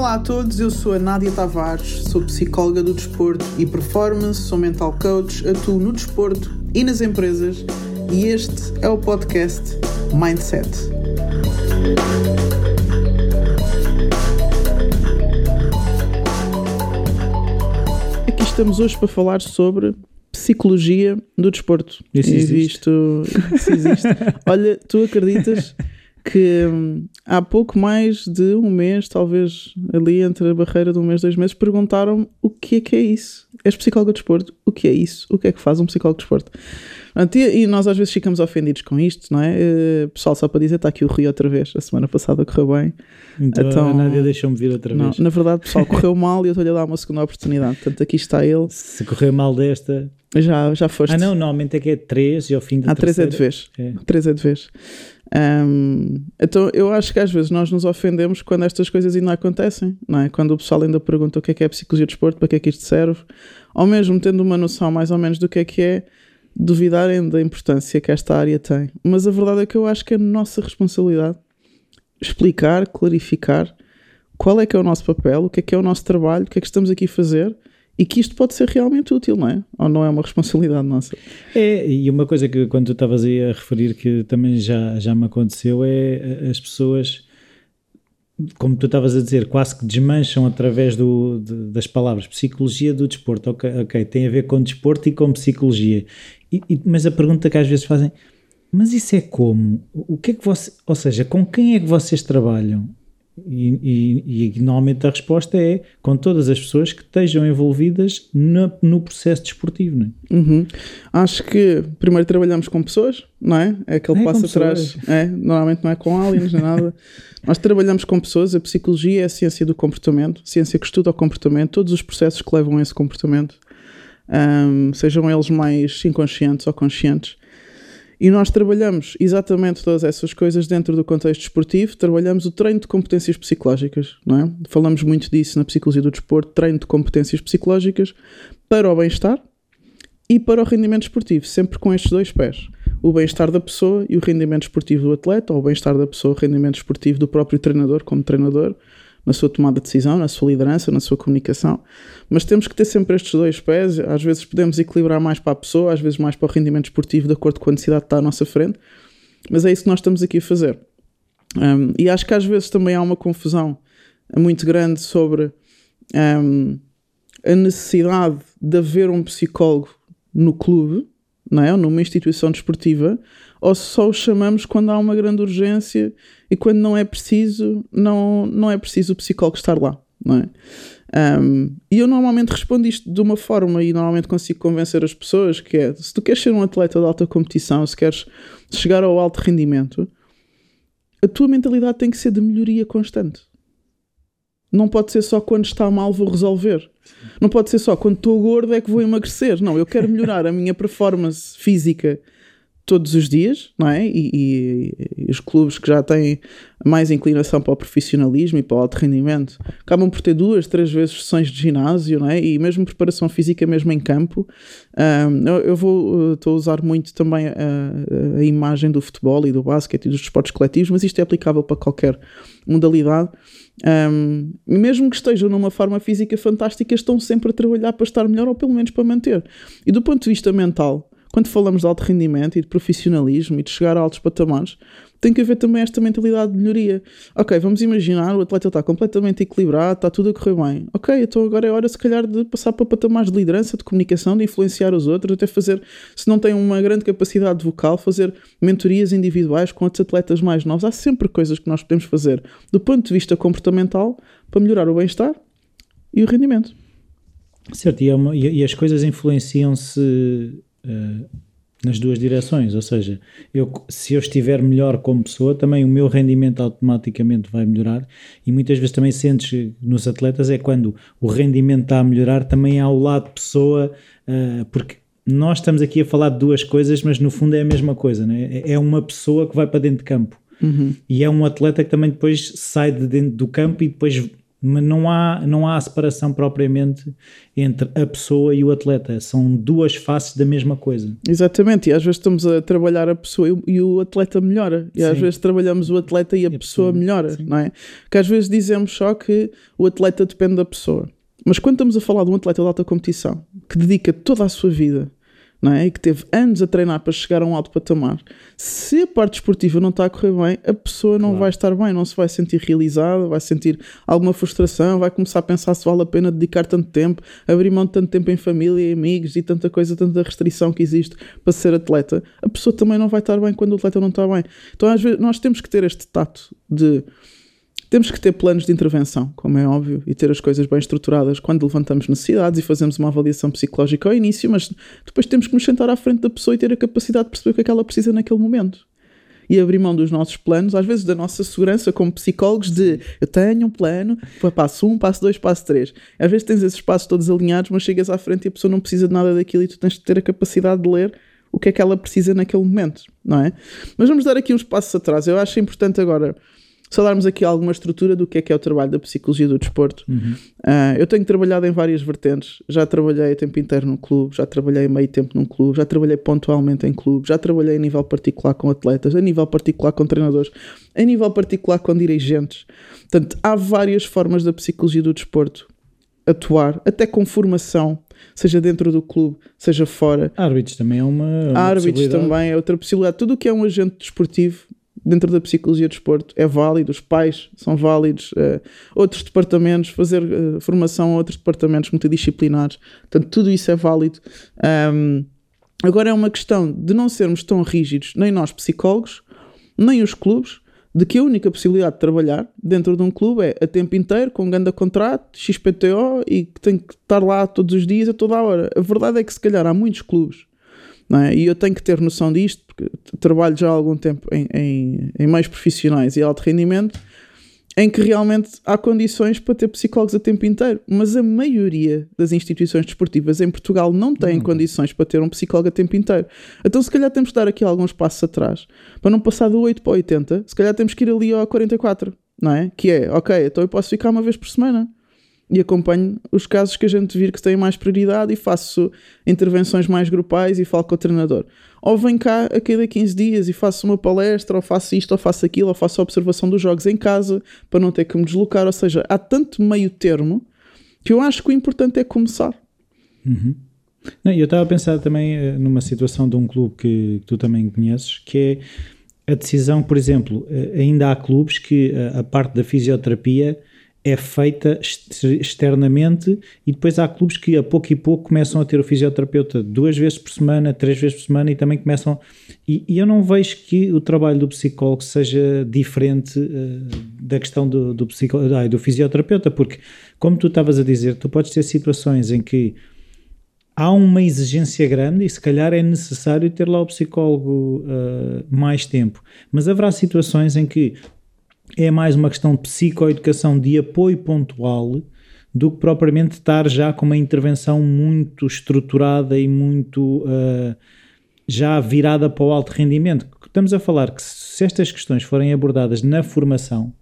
Olá a todos, eu sou a Nádia Tavares, sou psicóloga do desporto e performance, sou mental coach, atuo no desporto e nas empresas e este é o podcast Mindset. Aqui estamos hoje para falar sobre psicologia do desporto. Isso existe. Isso existe. Olha, tu acreditas que hum, há pouco mais de um mês, talvez ali entre a barreira de um mês, dois meses, perguntaram o que é que é isso? És psicólogo de desporto? O que é isso? O que é que faz um psicólogo de desporto? E nós às vezes ficamos ofendidos com isto, não é? Eh, pessoal, só para dizer, está aqui o Rio outra vez. A semana passada correu bem. Então, então a Nádia deixou-me vir outra não, vez. Na verdade, pessoal, correu mal e eu estou-lhe a dar uma segunda oportunidade. Portanto, aqui está ele. Se correu mal desta. Já, já foste. Ah, não, normalmente é que é três e ao fim da Ah, três é de vez. É. Três é de vez. Um, então eu acho que às vezes nós nos ofendemos quando estas coisas ainda acontecem, não é? Quando o pessoal ainda pergunta o que é que é psicologia de desporto, para que é que isto serve, ou mesmo tendo uma noção mais ou menos do que é que é, duvidarem da importância que esta área tem. Mas a verdade é que eu acho que é nossa responsabilidade explicar, clarificar qual é que é o nosso papel, o que é que é o nosso trabalho, o que é que estamos aqui a fazer e que isto pode ser realmente útil, não é? Ou não é uma responsabilidade nossa? É, e uma coisa que quando tu estavas aí a referir que também já, já me aconteceu é as pessoas, como tu estavas a dizer, quase que desmancham através do, de, das palavras psicologia do desporto. Ok, ok, tem a ver com desporto e com psicologia. E, e, mas a pergunta que às vezes fazem, mas isso é como? O que é que você, ou seja, com quem é que vocês trabalham? E, e, e, normalmente a resposta é com todas as pessoas que estejam envolvidas no, no processo desportivo. Não é? Uhum. Acho que primeiro trabalhamos com pessoas, não é? É aquele é passo atrás. É, normalmente não é com aliens nem nada. Nós trabalhamos com pessoas. A psicologia é a ciência do comportamento, ciência que estuda o comportamento, todos os processos que levam a esse comportamento, um, sejam eles mais inconscientes ou conscientes. E nós trabalhamos exatamente todas essas coisas dentro do contexto esportivo, trabalhamos o treino de competências psicológicas, não é? Falamos muito disso na psicologia do desporto, treino de competências psicológicas para o bem-estar e para o rendimento esportivo, sempre com estes dois pés. O bem-estar da pessoa e o rendimento esportivo do atleta, ou o bem-estar da pessoa, o rendimento esportivo do próprio treinador como treinador, na sua tomada de decisão, na sua liderança, na sua comunicação. Mas temos que ter sempre estes dois pés. Às vezes podemos equilibrar mais para a pessoa, às vezes mais para o rendimento esportivo, de acordo com a necessidade que está à nossa frente. Mas é isso que nós estamos aqui a fazer. Um, e acho que às vezes também há uma confusão muito grande sobre um, a necessidade de haver um psicólogo no clube, não é? numa instituição desportiva, ou só o chamamos quando há uma grande urgência e quando não é preciso, não, não é preciso o psicólogo estar lá, não é? Um, e eu normalmente respondo isto de uma forma e normalmente consigo convencer as pessoas que é, se tu queres ser um atleta de alta competição, se queres chegar ao alto rendimento, a tua mentalidade tem que ser de melhoria constante. Não pode ser só quando está mal vou resolver. Não pode ser só quando estou gordo é que vou emagrecer. Não, eu quero melhorar a minha performance física todos os dias, não é? E, e, e, os clubes que já têm mais inclinação para o profissionalismo e para o alto rendimento acabam por ter duas, três vezes sessões de ginásio, não é? E mesmo preparação física, mesmo em campo. Um, eu, eu, vou, estou a usar muito também a, a, imagem do futebol e do basquete e dos esportes coletivos, mas isto é aplicável para qualquer modalidade. Um, mesmo que estejam numa forma física fantástica, estão sempre a trabalhar para estar melhor ou pelo menos para manter. E do ponto de vista mental, quando falamos de alto rendimento e de profissionalismo e de chegar a altos patamares, tem que haver também esta mentalidade de melhoria. Ok, vamos imaginar, o atleta está completamente equilibrado, está tudo a correr bem. Ok, então agora é hora se calhar de passar para patamares de liderança, de comunicação, de influenciar os outros, até fazer, se não tem uma grande capacidade vocal, fazer mentorias individuais com outros atletas mais novos. Há sempre coisas que nós podemos fazer do ponto de vista comportamental para melhorar o bem-estar e o rendimento. Certo, e, é uma, e as coisas influenciam-se uh, nas duas direções, ou seja, eu, se eu estiver melhor como pessoa, também o meu rendimento automaticamente vai melhorar e muitas vezes também sentes nos atletas é quando o rendimento está a melhorar, também há o lado pessoa, uh, porque nós estamos aqui a falar de duas coisas, mas no fundo é a mesma coisa, né? é uma pessoa que vai para dentro de campo. Uhum. E é um atleta que também depois sai de dentro do campo e depois mas não há, não há separação propriamente entre a pessoa e o atleta. São duas faces da mesma coisa. Exatamente, e às vezes estamos a trabalhar a pessoa e, o atleta melhora, e sim. às vezes trabalhamos o atleta e a, e a pessoa, pessoa, melhora, sim. não é? Que às vezes dizemos só que o atleta depende da pessoa. Mas quando estamos a falar de um atleta de alta competição que dedica toda a sua vida não é? e que teve anos a treinar para chegar a um alto patamar, se a parte esportiva não está a correr bem, a pessoa não claro. vai estar bem, não se vai sentir realizada, vai sentir alguma frustração, vai começar a pensar se vale a pena dedicar tanto tempo, abrir mão de tanto tempo em família e amigos e tanta coisa, tanta restrição que existe para ser atleta. A pessoa também não vai estar bem quando o atleta não está bem. Então, às vezes, nós temos que ter este tato de temos que ter planos de intervenção, como é óbvio, e ter as coisas bem estruturadas quando levantamos necessidades e fazemos uma avaliação psicológica ao início, mas depois temos que nos sentar à frente da pessoa e ter a capacidade de perceber o que é que ela precisa naquele momento. E abrir mão dos nossos planos, às vezes da nossa segurança como psicólogos, de eu tenho um plano, passo um, passo dois, passo três. Às vezes tens esses passos todos alinhados, mas chegas à frente e a pessoa não precisa de nada daquilo e tu tens de ter a capacidade de ler o que é que ela precisa naquele momento, não é? Mas vamos dar aqui uns passos atrás. Eu acho importante agora só darmos aqui alguma estrutura do que é que é o trabalho da psicologia do desporto. Uhum. Uh, eu tenho trabalhado em várias vertentes. Já trabalhei a tempo inteiro num clube, já trabalhei meio tempo num clube, já trabalhei pontualmente em clube, já trabalhei a nível particular com atletas, a nível particular com treinadores, a nível particular com dirigentes. Portanto, há várias formas da psicologia do desporto atuar, até com formação, seja dentro do clube, seja fora. Árbitros também é uma. uma Árbitros também é outra possibilidade. Tudo o que é um agente desportivo dentro da psicologia do desporto é válido, os pais são válidos, uh, outros departamentos, fazer uh, formação a outros departamentos multidisciplinares, portanto, tudo isso é válido. Um, agora é uma questão de não sermos tão rígidos, nem nós psicólogos, nem os clubes, de que a única possibilidade de trabalhar dentro de um clube é a tempo inteiro, com um grande contrato, XPTO e que tem que estar lá todos os dias, a toda a hora. A verdade é que se calhar há muitos clubes é? E eu tenho que ter noção disto, porque trabalho já há algum tempo em, em, em meios profissionais e alto rendimento, em que realmente há condições para ter psicólogos a tempo inteiro, mas a maioria das instituições desportivas em Portugal não têm hum. condições para ter um psicólogo a tempo inteiro. Então, se calhar, temos de dar aqui alguns passos atrás para não passar do 8 para 80, se calhar temos que ir ali ao 44, não é? Que é, ok, então eu posso ficar uma vez por semana e acompanho os casos que a gente vir que têm mais prioridade e faço intervenções mais grupais e falo com o treinador. Ou venho cá a cada 15 dias e faço uma palestra, ou faço isto, ou faço aquilo, ou faço a observação dos jogos em casa para não ter que me deslocar. Ou seja, há tanto meio termo que eu acho que o importante é começar. Uhum. Não, eu estava a pensar também eh, numa situação de um clube que, que tu também conheces, que é a decisão, por exemplo, eh, ainda há clubes que a, eh, a parte da fisioterapia é feita externamente e depois há clubes que a pouco e pouco começam a ter o fisioterapeuta duas vezes por semana, três vezes por semana e também começam. E, e eu não vejo que o trabalho do psicólogo seja diferente uh, da questão do, do, psico, ah, do fisioterapeuta, porque, como tu estavas a dizer, tu podes ter situações em que há uma exigência grande e se calhar é necessário ter lá o psicólogo uh, mais tempo, mas haverá situações em que é mais uma questão de psicoeducação de apoio pontual do que propriamente estar já com uma intervenção muito estruturada e muito uh, já virada para o alto rendimento. Estamos a falar que se estas questões forem abordadas na formação,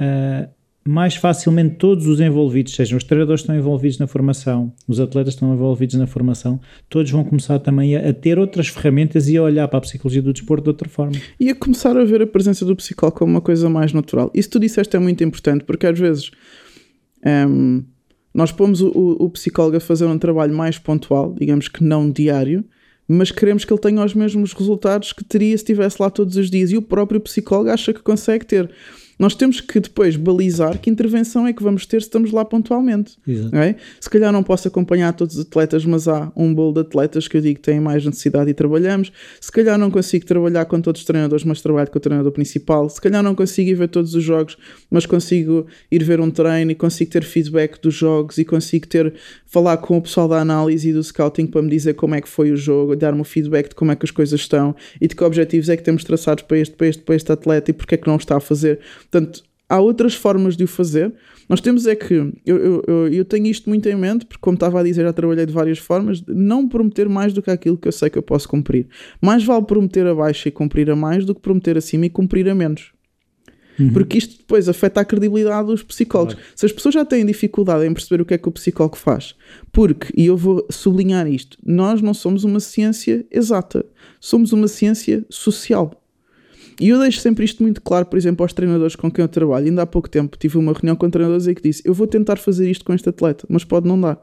uh, mais facilmente todos os envolvidos, sejam os treinadores estão envolvidos na formação, os atletas estão envolvidos na formação, todos vão começar também a, a, ter outras ferramentas e a olhar para a psicologia do desporto de outra forma. E a começar a ver a presença do psicólogo como uma coisa mais natural. Isso tu disseste é muito importante, porque às vezes um, ehm, nós pomos o, o psicólogo a fazer um trabalho mais pontual, digamos que não diário, mas queremos que ele tenha os mesmos resultados que teria se estivesse lá todos os dias. E o próprio psicólogo acha que consegue ter. Nós temos que depois balizar que intervenção é que vamos ter se estamos lá pontualmente. Okay? Se calhar não posso acompanhar todos os atletas, mas há um bolo de atletas que eu digo que têm mais necessidade e trabalhamos. Se calhar não consigo trabalhar com todos os treinadores, mas trabalho com o treinador principal. Se calhar não consigo ir ver todos os jogos, mas consigo ir ver um treino e consigo ter feedback dos jogos e consigo ter falar com o pessoal da análise e do scouting para me dizer como é que foi o jogo, dar-me o feedback de como é que as coisas estão e de que objetivos é que temos traçados para este, para este, para este atleta e porque é que não está a fazer. Portanto, há outras formas de o fazer. Nós temos é que, eu, eu, eu, tenho isto muito em mente, porque como estava a dizer, já trabalhei de várias formas, não prometer mais do que aquilo que eu sei que eu posso cumprir. Mais vale prometer abaixo e cumprir a mais do que prometer acima e cumprir a menos. Uhum. Porque isto depois afeta a credibilidade dos psicólogos. Claro. Se as pessoas já têm dificuldade em perceber o que é que o psicólogo faz, porque, e eu vou sublinhar isto, nós não somos uma ciência exata, somos uma ciência social. E eu deixo sempre isto muito claro, por exemplo, aos treinadores com quem eu trabalho. Ainda há pouco tempo tive uma reunião com treinadores e que disse: Eu vou tentar fazer isto com este atleta, mas pode não dar.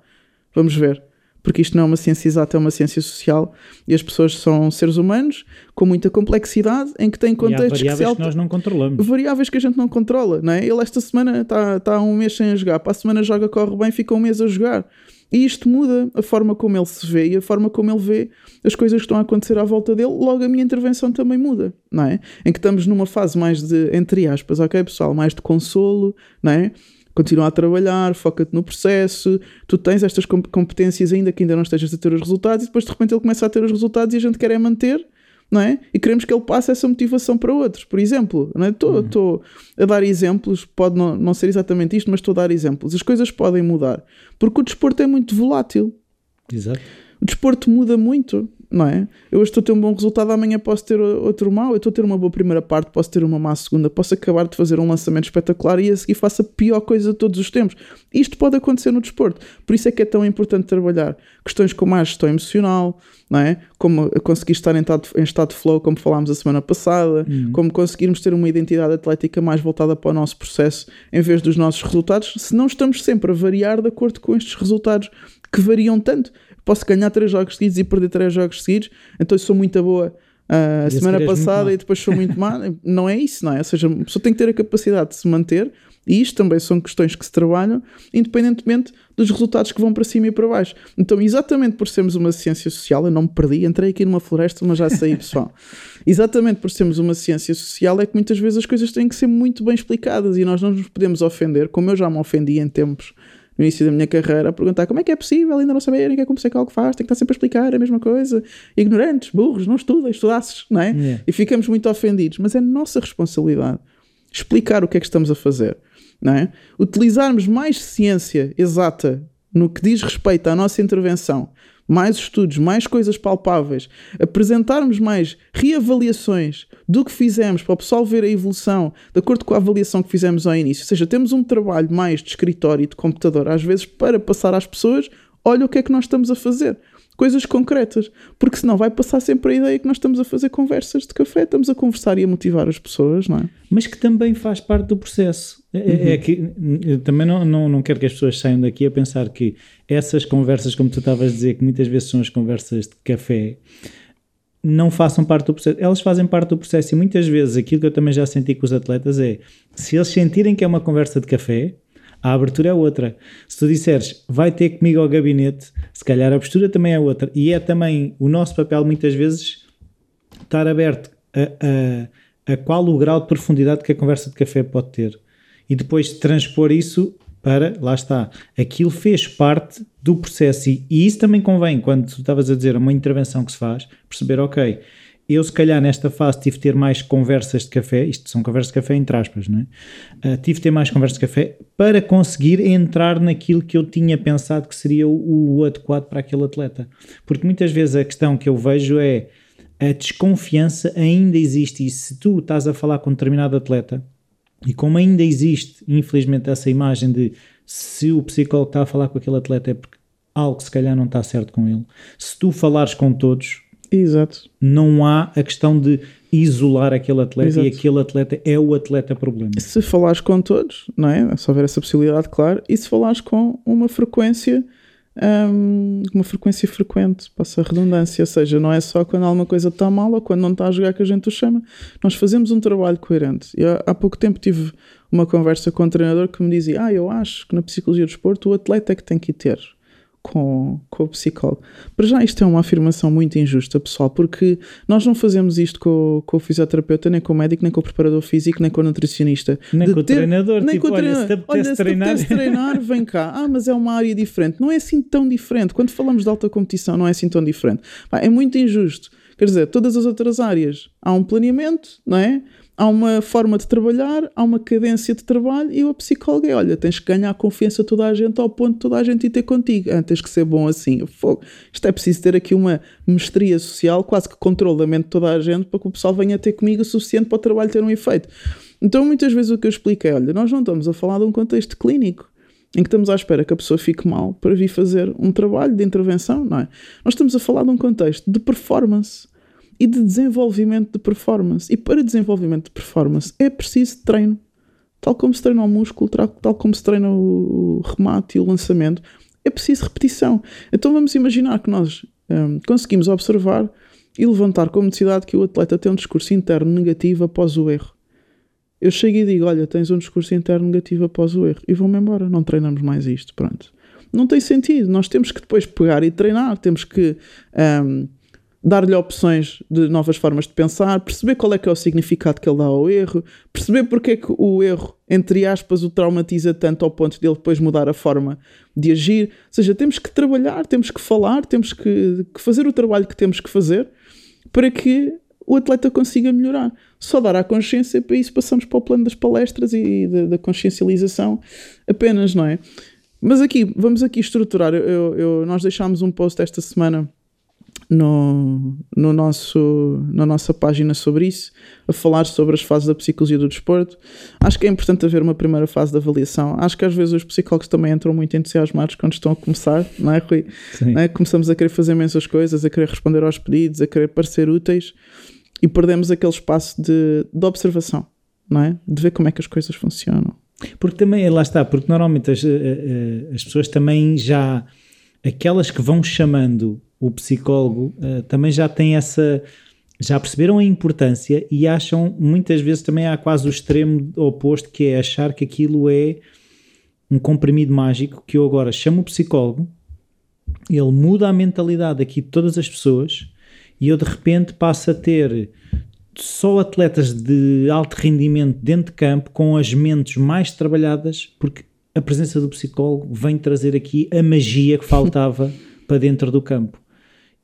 Vamos ver. Porque isto não é uma ciência exata, é uma ciência social e as pessoas são seres humanos com muita complexidade em que têm contextos e há variáveis que, que nós não controlamos. Variáveis que a gente não controla, não é? Ele esta semana está tá um mês sem jogar, para a semana joga, corre bem, fica um mês a jogar. E isto muda a forma como ele se vê e a forma como ele vê as coisas que estão a acontecer à volta dele. Logo, a minha intervenção também muda, não é? Em que estamos numa fase mais de, entre aspas, ok, pessoal, mais de consolo, não é? Continua a trabalhar, foca-te no processo, tu tens estas competências ainda que ainda não estejas a ter os resultados e depois de repente ele começa a ter os resultados e a gente quer é manter não é? E queremos que ele passe essa motivação para outros. Por exemplo, estou uhum. a dar exemplos, pode não, não ser exatamente isto, mas estou a dar exemplos. As coisas podem mudar, porque o desporto é muito volátil. Exato. O desporto muda muito não é? Eu hoje estou a ter um bom resultado, amanhã posso ter outro mau, eu estou a ter uma boa primeira parte, posso ter uma má segunda, posso acabar de fazer um lançamento espetacular e a seguir faça a pior coisa de todos os tempos. Isto pode acontecer no desporto, por isso é que é tão importante trabalhar questões como a gestão emocional, não é? Como conseguir estar em estado, em estado de flow, como falámos a semana passada, uhum. como conseguirmos ter uma identidade atlética mais voltada para o nosso processo em vez dos nossos resultados, se não estamos sempre a variar de acordo com estes resultados que variam tanto posso ganhar 3 jogos seguidos e perder 3 jogos seguidos, então sou muito boa a uh, semana passada e depois sou muito má. não é isso, não é? Ou seja, a pessoa tem que ter a capacidade de se manter e isto também são questões que se trabalham, independentemente dos resultados que vão para cima e para baixo. Então, exatamente por sermos uma ciência social, eu não me perdi, entrei aqui numa floresta, mas já saí, pessoal. exatamente por sermos uma ciência social, é que muitas vezes as coisas têm que ser muito bem explicadas e nós não nos podemos ofender, como eu já me ofendi em tempos no início da minha carreira a perguntar como é que é possível ainda não saberem o que é que um psicólogo faz, tem que estar sempre a explicar a mesma coisa, ignorantes, burros, não estudem, estudasses, não é? Yeah. E ficamos muito ofendidos, mas é nossa responsabilidade explicar o que é que estamos a fazer, não é? Utilizarmos mais ciência exata no que diz respeito à nossa intervenção mais estudos, mais coisas palpáveis, apresentarmos mais reavaliações do que fizemos para o pessoal ver a evolução de acordo com a avaliação que fizemos ao início. Ou seja, temos um trabalho mais de escritório e de computador, às vezes, para passar às pessoas: olha o que é que nós estamos a fazer coisas concretas, porque senão vai passar sempre a ideia que nós estamos a fazer conversas de café, estamos a conversar e a motivar as pessoas, não é? Mas que também faz parte do processo. É, é uhum. É que também não, não, não quero que as pessoas saiam daqui a pensar que essas conversas, como tu estavas a dizer, que muitas vezes são as conversas de café, não façam parte do processo. Elas fazem parte do processo e muitas vezes aquilo que eu também já senti com os atletas é se eles sentirem que é uma conversa de café, a abertura é outra. Se tu disseres, vai ter comigo ao gabinete, se calhar a postura também é outra. E é também o nosso papel, muitas vezes, estar aberto a, a, a qual o grau de profundidade que a conversa de café pode ter. E depois transpor isso para, lá está, aquilo fez parte do processo. E, e isso também convém, quando tu estavas a dizer uma intervenção que se faz, perceber, ok, eu, se calhar, nesta fase tive de ter mais conversas de café, isto são conversas de café entre aspas, não é? Uh, tive de ter mais conversas de café para conseguir entrar naquilo que eu tinha pensado que seria o, o adequado para aquele atleta. Porque muitas vezes a questão que eu vejo é a desconfiança ainda existe e se tu estás a falar com um determinado atleta e como ainda existe, infelizmente, essa imagem de se o psicólogo está a falar com aquele atleta é porque algo se calhar não está certo com ele. Se tu falares com todos, Exato. Não há a questão de isolar aquele atleta Exato. e aquele atleta é o atleta problema. Se falares com todos, não é? Só haver essa possibilidade, claro, e se falares com uma frequência, um, uma frequência frequente, passa a redundância, ou seja, não é só quando alguma coisa está mal ou quando não está a jogar que a gente o chama. Nós fazemos um trabalho coerente. E há, há pouco tempo tive uma conversa com um treinador que me dizia: Ah, eu acho que na psicologia do esporte o atleta é que tem que ter com, com o psicólogo. Para já, isto é uma afirmação muito injusta, pessoal, porque nós não fazemos isto com, com o fisioterapeuta, nem com o médico, nem com o preparador físico, nem com o nutricionista. Nem com o ter, treinador, nem tipo, com o treinador. Olha, se olha, se treinar... treinar, vem cá. Ah, mas é uma área diferente. Não é assim tão diferente. Quando falamos de alta competição, não é assim tão diferente. é muito injusto. Quer dizer, todas as outras áreas há um planeamento, não é? Há uma forma de trabalhar, há uma cadência de trabalho e o psicólogo é, olha, tens que ganhar a confiança de toda a gente ao ponto de toda a gente ir ter contigo. Ah, tens que ser bom assim. Fogo. Isto é preciso ter aqui uma mestria social, quase que controle da mente de toda a gente para que o pessoal venha ter comigo o suficiente para o trabalho ter um efeito. Então, muitas vezes o que eu explico é: olha, nós não estamos a falar de um contexto clínico em que estamos à espera que a pessoa fique mal para vir fazer um trabalho de intervenção, não é? Nós estamos a falar de um contexto de performance e de desenvolvimento de performance. E para desenvolvimento de performance é preciso treino. Tal como se treina o músculo, tal como se treina o remate e o lançamento, é preciso repetição. Então vamos imaginar que nós um, conseguimos observar e levantar como necessidade que o atleta tem um discurso interno negativo após o erro. Eu chego e digo: Olha, tens um discurso interno negativo após o erro, e vão-me embora, não treinamos mais isto. Pronto. Não tem sentido. Nós temos que depois pegar e treinar, temos que. Um, dar-lhe opções de novas formas de pensar, perceber qual é que é o significado que ele dá ao erro, perceber porque é que o erro, entre aspas, o traumatiza tanto ao ponto de ele depois mudar a forma de agir. Ou seja, temos que trabalhar, temos que falar, temos que, que fazer o trabalho que temos que fazer para que o atleta consiga melhorar. Só dar a consciência, para isso passamos para o plano das palestras e da, da consciencialização apenas, não é? Mas aqui, vamos aqui estruturar. Eu, eu, nós deixámos um post esta semana no, no nosso, na nossa página sobre isso, a falar sobre as fases da psicologia do desporto. Acho que é importante haver uma primeira fase de avaliação. Acho que às vezes os psicólogos também entram muito entusiasmados quando estão a começar, não é, Rui? Não é? Começamos a querer fazer imensas coisas, a querer responder aos pedidos, a querer parecer úteis e perdemos aquele espaço de, de observação, não é? De ver como é que as coisas funcionam. Porque também, lá está, porque normalmente as, eh, eh, as pessoas também já, aquelas que vão chamando o psicólogo uh, também já tem essa. Já perceberam a importância e acham, muitas vezes também há quase o extremo oposto, que é achar que aquilo é um comprimido mágico que eu agora chamo o psicólogo, ele muda a mentalidade aqui de todas as pessoas e eu de repente passo a ter só atletas de alto rendimento dentro de campo com as mentes mais trabalhadas, porque a presença do psicólogo vem trazer aqui a magia que faltava para dentro do campo.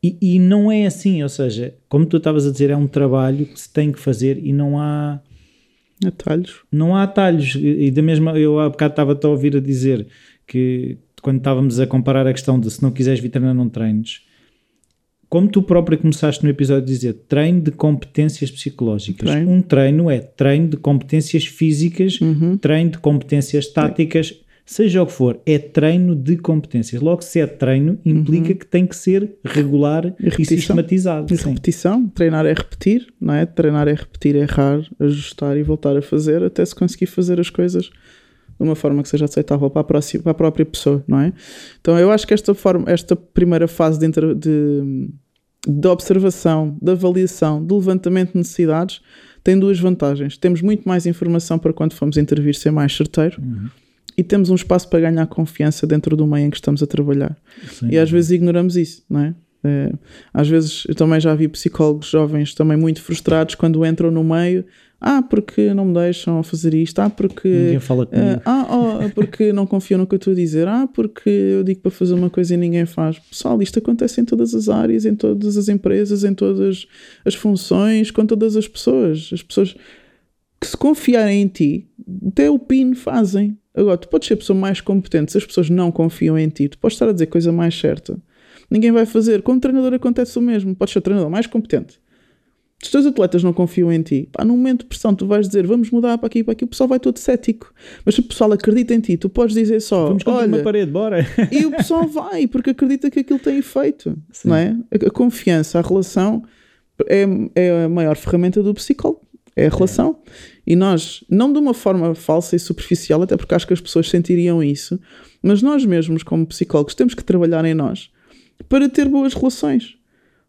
E, e, não é assim, ou seja, como tu estavas a dizer, é um trabalho que se tem que fazer e não há atalhos. Não há atalhos. E da mesma, eu há bocado estava a ouvir a dizer que quando estávamos a comparar a questão de se não quiseres vir treinar, não treines. Como tu próprio começaste no episódio a dizer, treino de competências psicológicas. Treino. Um treino é treino de competências físicas, uhum. treino de competências táticas seja o que for, é treino de competências. Logo, se é treino, implica uhum. que tem que ser regular e, e sistematizado. E repetição, treinar é repetir, não é? Treinar é repetir, é errar, ajustar e voltar a fazer até se conseguir fazer as coisas de uma forma que seja aceitável para a, próxima, para a própria pessoa, não é? Então eu acho que esta, forma, esta primeira fase de, de, de observação, de avaliação, de levantamento de necessidades tem duas vantagens. Temos muito mais informação para quando formos intervir ser mais certeiro. Uhum e temos um espaço para ganhar confiança dentro do meio em que estamos a trabalhar. Sim. E às vezes ignoramos isso, não é? é? Às vezes eu também já vi psicólogos jovens também muito frustrados quando entram no meio. Ah, porque não me deixam fazer isto. Ah, porque. Ninguém fala comigo. Uh, ah, oh, porque não confiam no que eu estou a dizer. Ah, porque eu digo para fazer uma coisa e ninguém faz. Pessoal, isto acontece em todas as áreas, em todas as empresas, em todas as funções, com todas as pessoas. As pessoas que se confiarem em ti, até o PIN fazem. Agora, tu podes ser a pessoa mais competente se as pessoas não confiam em ti. Tu podes estar a dizer coisa mais certa. Ninguém vai fazer. Com o treinador acontece o mesmo. Podes ser o treinador mais competente. Se os teus atletas não confiam em ti, pá, no momento de pressão tu vais dizer vamos mudar para aqui para aqui, o pessoal vai todo cético. Mas se o pessoal acredita em ti, tu podes dizer só vamos olha, uma parede, bora. E o pessoal vai, porque acredita que aquilo tem efeito. Não é? A, confiança, a relação é, é a maior ferramenta do psicólogo. É a relação. E nós, não de uma forma falsa e superficial, até porque acho que as pessoas sentiriam isso, mas nós mesmos, como psicólogos, temos que trabalhar em nós para ter boas relações,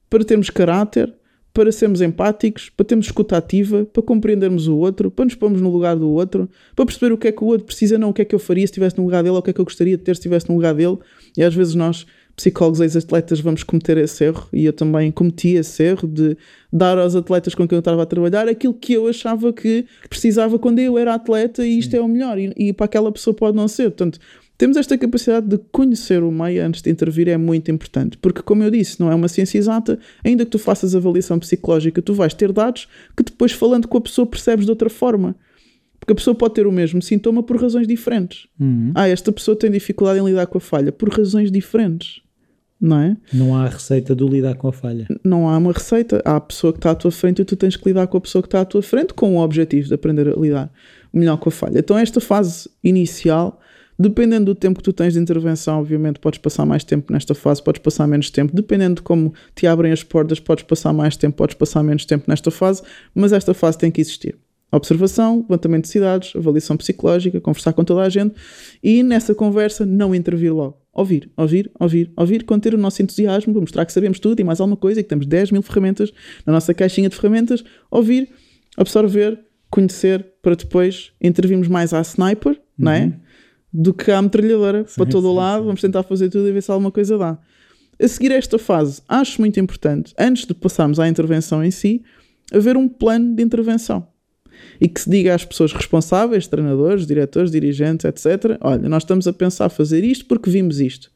para termos caráter, para sermos empáticos, para termos escuta ativa, para compreendermos o outro, para nos pormos no lugar do outro, para perceber o que é que o outro precisa, não o que é que eu faria se estivesse no lugar dele, ou o que é que eu gostaria de ter se estivesse no lugar dele. E às vezes nós psicólogos ex-atletas vamos cometer esse erro e eu também cometi esse erro de dar aos atletas com quem eu estava a trabalhar aquilo que eu achava que precisava quando eu era atleta e isto Sim. é o melhor e, e, para aquela pessoa pode não ser. Portanto, temos esta capacidade de conhecer o meio antes de intervir é muito importante, porque como eu disse, não é uma ciência exata, ainda que tu faças avaliação psicológica, tu vais ter dados que depois falando com a pessoa percebes de outra forma. Porque a pessoa pode ter o mesmo sintoma por razões diferentes. Uhum. Ah, esta pessoa tem dificuldade em lidar com a falha por razões diferentes. Não é? Não há receita do lidar com a falha. Não há uma receita. Há a pessoa que está à tua frente e tu tens que lidar com a pessoa que está à tua frente com o objetivo de aprender a lidar melhor com a falha. Então, esta fase inicial, dependendo do tempo que tu tens de intervenção, obviamente podes passar mais tempo nesta fase, podes passar menos tempo. Dependendo de como te abrem as portas, podes passar mais tempo, podes passar menos tempo nesta fase, mas esta fase tem que existir observação, levantamento de cidades, avaliação psicológica, conversar com toda a gente e nessa conversa não intervir logo. Ouvir, ouvir, ouvir, ouvir, conter o nosso entusiasmo para mostrar que sabemos tudo e mais alguma coisa e que temos 10 mil ferramentas na nossa caixinha de ferramentas. Ouvir, absorver, conhecer para depois intervirmos mais à sniper, uhum. não é? Uhum. Do que à metralhadora sim, para todo o lado. Sim. Vamos tentar fazer tudo e ver se alguma coisa dá. A seguir esta fase, acho muito importante, antes de passarmos à intervenção em si, haver um plano de intervenção e que se diga às pessoas responsáveis, treinadores, diretores, dirigentes, etc. Olha, nós estamos a pensar fazer isto porque vimos isto.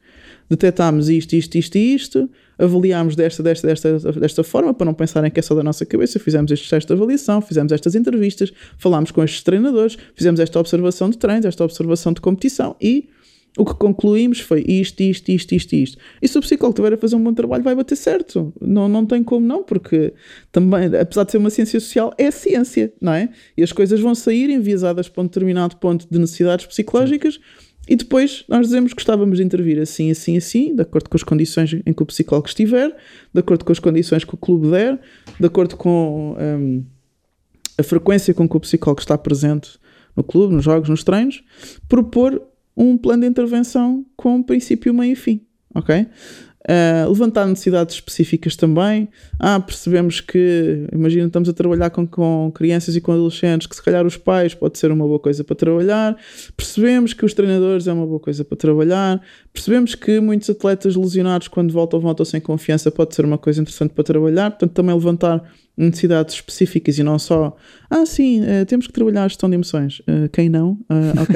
Detetámos isto, isto, isto e isto, avaliámos desta, desta, desta, desta forma, para não pensarem que é só da nossa cabeça, fizemos este teste de avaliação, fizemos estas entrevistas, falámos com estes treinadores, fizemos esta observação de treinos, esta observação de competição e o que concluímos foi isto, isto, isto, isto, isto. E se o psicólogo estiver a fazer um bom trabalho, vai bater certo. Não, não tem como não, porque também, apesar de ser uma ciência social, é ciência, não é? E as coisas vão sair enviesadas para um determinado ponto de necessidades psicológicas. E depois nós dizemos que estávamos a intervir assim, assim, assim, de acordo com as condições em que o psicólogo estiver, de acordo com as condições que o clube der, de acordo com um, a frequência com que o psicólogo está presente no clube, nos jogos, nos treinos, propor um plano de intervenção com princípio, meio e fim, ok? Uh, levantar necessidades específicas também. Ah, percebemos que, imagina, estamos a trabalhar com, com crianças e com adolescentes, que se calhar os pais pode ser uma boa coisa para trabalhar. Percebemos que os treinadores é uma boa coisa para trabalhar. Percebemos que muitos atletas lesionados, quando voltam, voltam sem confiança, pode ser uma coisa interessante para trabalhar. Portanto, também levantar necessidades específicas e não só, ah, sim, uh, temos que trabalhar a gestão de emoções. Uh, quem não? Uh, ok.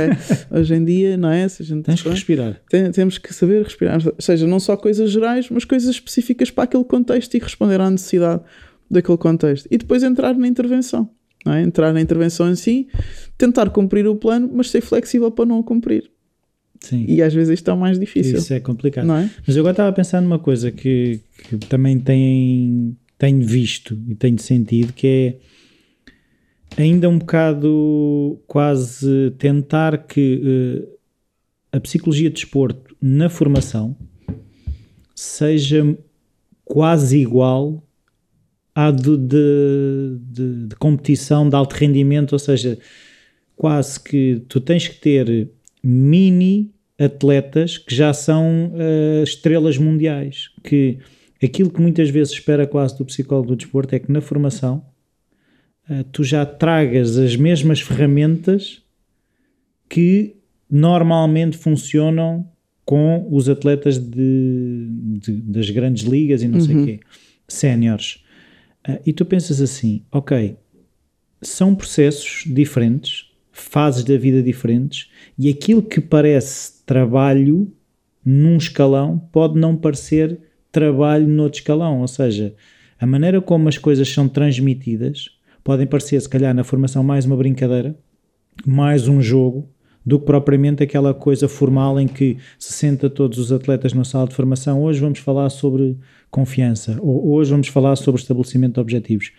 Hoje em dia, não é? Se a gente Tens que respirar. Tem, temos que saber respirar. Ou seja, não só coisas gerais, mas coisas específicas para aquele contexto e responder à necessidade daquele contexto. E depois entrar na intervenção. Não é? Entrar na intervenção em si, tentar cumprir o plano, mas ser flexível para não o cumprir. Sim. E às vezes isto é o mais difícil. Isso é complicado. É? Mas eu agora estava a pensar numa coisa que, que também tem tenho visto e tenho sentido que é ainda um bocado quase tentar que uh, a psicologia de desporto na formação seja quase igual à de, de, de, de, competição de alto rendimento, ou seja, quase que tu tens que ter mini atletas que já são uh, estrelas mundiais, que aquilo que muitas vezes espera quase do psicólogo do desporto é que na formação uh, tu já tragas as mesmas ferramentas que normalmente funcionam com os atletas de, de das grandes ligas e não uhum. sei o quê, séniores. Uh, e tu pensas assim, ok, são processos diferentes, fases da vida diferentes, e aquilo que parece trabalho num escalão pode não parecer trabalho noutro escalão, ou seja, a maneira como as coisas são transmitidas podem parecer, se calhar, na formação mais uma brincadeira, mais um jogo, do que propriamente aquela coisa formal em que se senta todos os atletas na sala de formação. Hoje vamos falar sobre confiança, ou hoje vamos falar sobre estabelecimento de objetivos.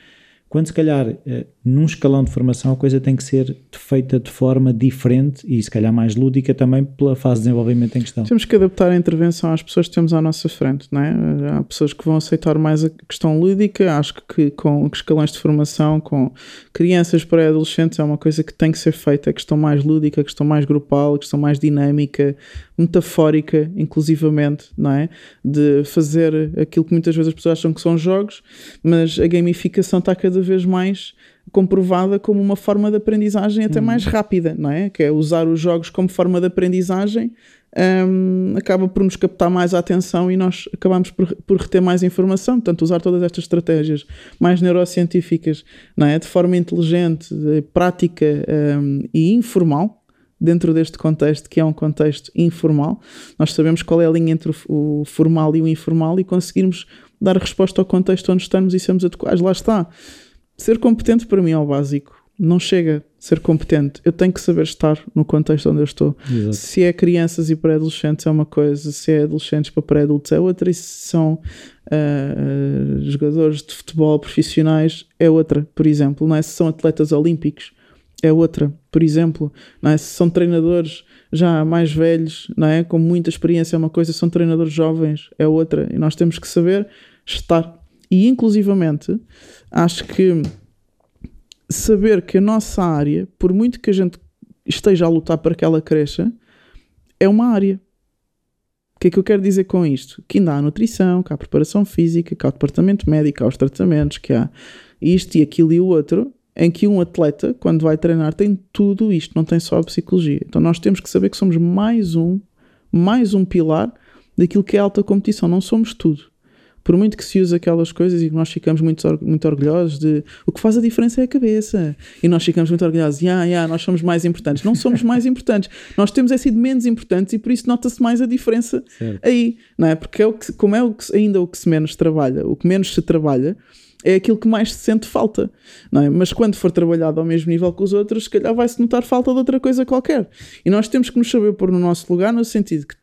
Quando se calhar eh, num escalão de formação a coisa tem que ser feita de forma diferente e se calhar mais lúdica também pela fase de desenvolvimento em questão. Temos que adaptar a intervenção às pessoas que temos à nossa frente, não é? Há pessoas que vão aceitar mais a questão lúdica, acho que com escalões de formação, com crianças para adolescentes é uma coisa que tem que ser feita, a questão mais lúdica, a questão mais grupal, a questão mais dinâmica, metafórica, inclusivamente, não é? De fazer aquilo que muitas vezes as pessoas acham que são jogos, mas a gamificação está cada vez mais comprovada como uma forma de aprendizagem até hum. mais rápida, não é? Que é usar os jogos como forma de aprendizagem, um, acaba por nos captar mais a atenção e nós acabamos por, por reter mais informação. Portanto, usar todas estas estratégias mais neurocientíficas, não é? De forma inteligente, prática um, e informal, dentro deste contexto, que é um contexto informal, nós sabemos qual é a linha entre o, formal e o informal e conseguirmos dar resposta ao contexto onde estamos e sermos adequados. Lá está. Ser competente para mim é o básico. Não chega. ser competente, eu tenho que saber estar no contexto onde eu estou. Exato. Se é crianças e pré-adolescentes é uma coisa, se é adolescentes para pré-adultos é outra, e se são uh, jogadores de futebol profissionais é outra, por exemplo. Não é? Se são atletas olímpicos é outra, por exemplo. É? São treinadores já mais velhos, não é? com muita experiência é uma coisa, são treinadores jovens é outra. E nós temos que saber estar. E inclusivamente, acho que saber que a nossa área, por muito que a gente esteja a lutar para que ela cresça, é uma área. O que é que eu quero dizer com isto? Que ainda há nutrição, que há preparação física, que há o departamento médico, há os tratamentos, que há isto e aquilo e o outro, em que um atleta, quando vai treinar, tem tudo isto, não tem só a psicologia. Então nós temos que saber que somos mais um, mais um pilar daquilo que é alta competição. Não somos tudo por muito que se use aquelas coisas e nós ficamos muito, muito orgulhosos de o que faz a diferença é a cabeça e nós ficamos muito orgulhosos, yeah, yeah, nós somos mais importantes. Não somos mais importantes, nós temos é sido menos importantes e por isso nota-se mais a diferença certo. aí, não é? Porque é o que, como é o que, ainda o que se menos trabalha, o que menos se trabalha é aquilo que mais se sente falta, não é? Mas quando for trabalhado ao mesmo nível que os outros, se calhar vai-se notar falta de outra coisa qualquer. E nós temos que nos saber pôr no nosso lugar no sentido que